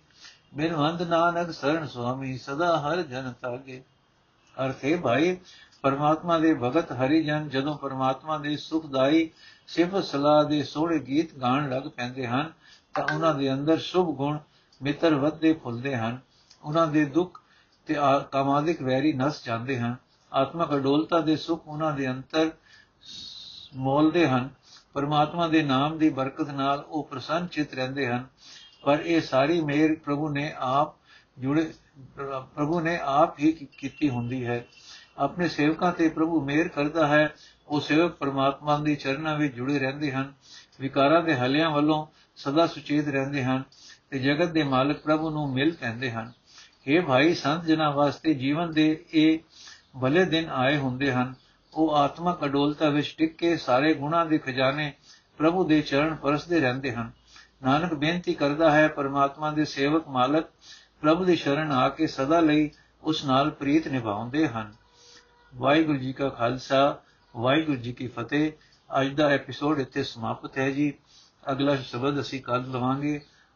ਬਿਨਵੰਦ ਨਾਨਕ ਸਰਣ ਸੁਆਮੀ, ਸਦਾ ਹਰ ਜਨ ਤਾਗੇ। ਅਰਥੇ ਭਾਈ, ਪਰਮਾਤਮਾ ਦੇ ਭਗਤ ਹਰੀ ਜਨ, ਜਦੋਂ ਪਰਮਾਤਮਾ ਦੇ ਸੁਖਦਾਈ ਸਿਫਤ ਸਲਾਹ ਦੇ ਸੋਹਣੇ ਗੀਤ ਗਾਣ ਲੱਗ ਪੈਂਦੇ ਹਨ, ਤਾਂ ਉਹਨਾਂ ਦੇ ਅੰਦਰ ਸ਼ੁਭ ਗੁਣ ਮਿੱਤਰ ਵੱਧਦੇ ਫੁੱਲਦੇ ਹਨ। ਉਹਨਾਂ ਦੇ ਦੁੱਖ ਤੇ ਕਾਮਾਦਿਕ ਵੈਰੀ ਨਸ ਜਾਂਦੇ ਹਨ। ਆਤਮਕ ਅਡੋਲਤਾ ਦੇ ਸੁਖ ਉਹਨਾਂ ਦੇ ਅੰਤਰ ਮੋਲਦੇ ਹਨ। ਪਰਮਾਤਮਾ ਦੇ ਨਾਮ ਦੀ ਬਰਕਤ ਨਾਲ ਉਹ ਪ੍ਰਸੰਨ ਚਿਤ ਰਹਿੰਦੇ ਹਨ। ਪਰ ਇਹ ਸਾਰੀ ਮਿਹਰ ਪ੍ਰਭੂ ਨੇ ਆਪ ਜੁੜੇ, ਪ੍ਰਭੂ ਨੇ ਆਪ ਹੀ ਕੀਤੀ ਹੁੰਦੀ ਹੈ। ਆਪਣੇ ਸੇਵਕਾਂ ਤੇ ਪ੍ਰਭੂ ਮਿਹਰ ਕਰਦਾ ਹੈ। ਉਹ ਸੇਵਕ ਪਰਮਾਤਮਾ ਦੇ ਚਰਨਾਂ ਵਿੱਚ ਜੁੜੇ ਰਹਿੰਦੇ ਹਨ। ਵਿਕਾਰਾਂ ਦੇ ਹਲਿਆਂ ਵੱਲੋਂ ਸਦਾ ਸੁਚੇਤ ਰਹਿੰਦੇ ਹਨ। ਤੇ ਜਗਤ ਦੇ ਮਾਲਕ ਪ੍ਰਭੂ ਨੂੰ ਮਿਲ ਪੈਂਦੇ ਹਨ। ਇਹ ਭਾਈ, ਸੰਤ ਜਨਾਂ ਵਾਸਤੇ ਜੀਵਨ ਦੇ ਇਹ ਭਲੇ ਦਿਨ ਆਏ ਹੁੰਦੇ ਹਨ। ਉਹ ਆਤਮਕ ਅਡੋਲਤਾ ਵਿੱਚ ਟਿਕ ਕੇ ਸਾਰੇ ਗੁਣਾਂ ਦੇ ਖਜ਼ਾਨੇ ਪ੍ਰਭੂ ਦੇ ਚਰਨ ਪਰਸਦੇ ਰਹਿੰਦੇ ਹਨ। ਨਾਨਕ ਬੇਨਤੀ ਕਰਦਾ ਹੈ, ਪਰਮਾਤਮਾ ਦੇ ਸੇਵਕ ਮਾਲਕ ਪ੍ਰਭੂ ਦੀ ਸ਼ਰਨ ਆ ਕੇ ਸਦਾ ਲਈ ਉਸ ਨਾਲ ਪ੍ਰੀਤ ਨਿਭਾਉਂਦੇ ਹਨ। ਵਾਹਿਗੁਰੂ ਜੀ ਕਾ ਖਾਲਸਾ, ਵਾਹਿਗੁਰੂ ਜੀ ਕੀ ਫਤਿਹ। ਅੱਜ ਦਾ ਐਪੀਸੋਡ ਇੱਥੇ ਸਮਾਪਤ ਹੈ ਜੀ। ਅਗਲਾ ਸ਼ਬਦ ਅਸੀਂ ਕੱਲ ਲਵਾਂਗੇ।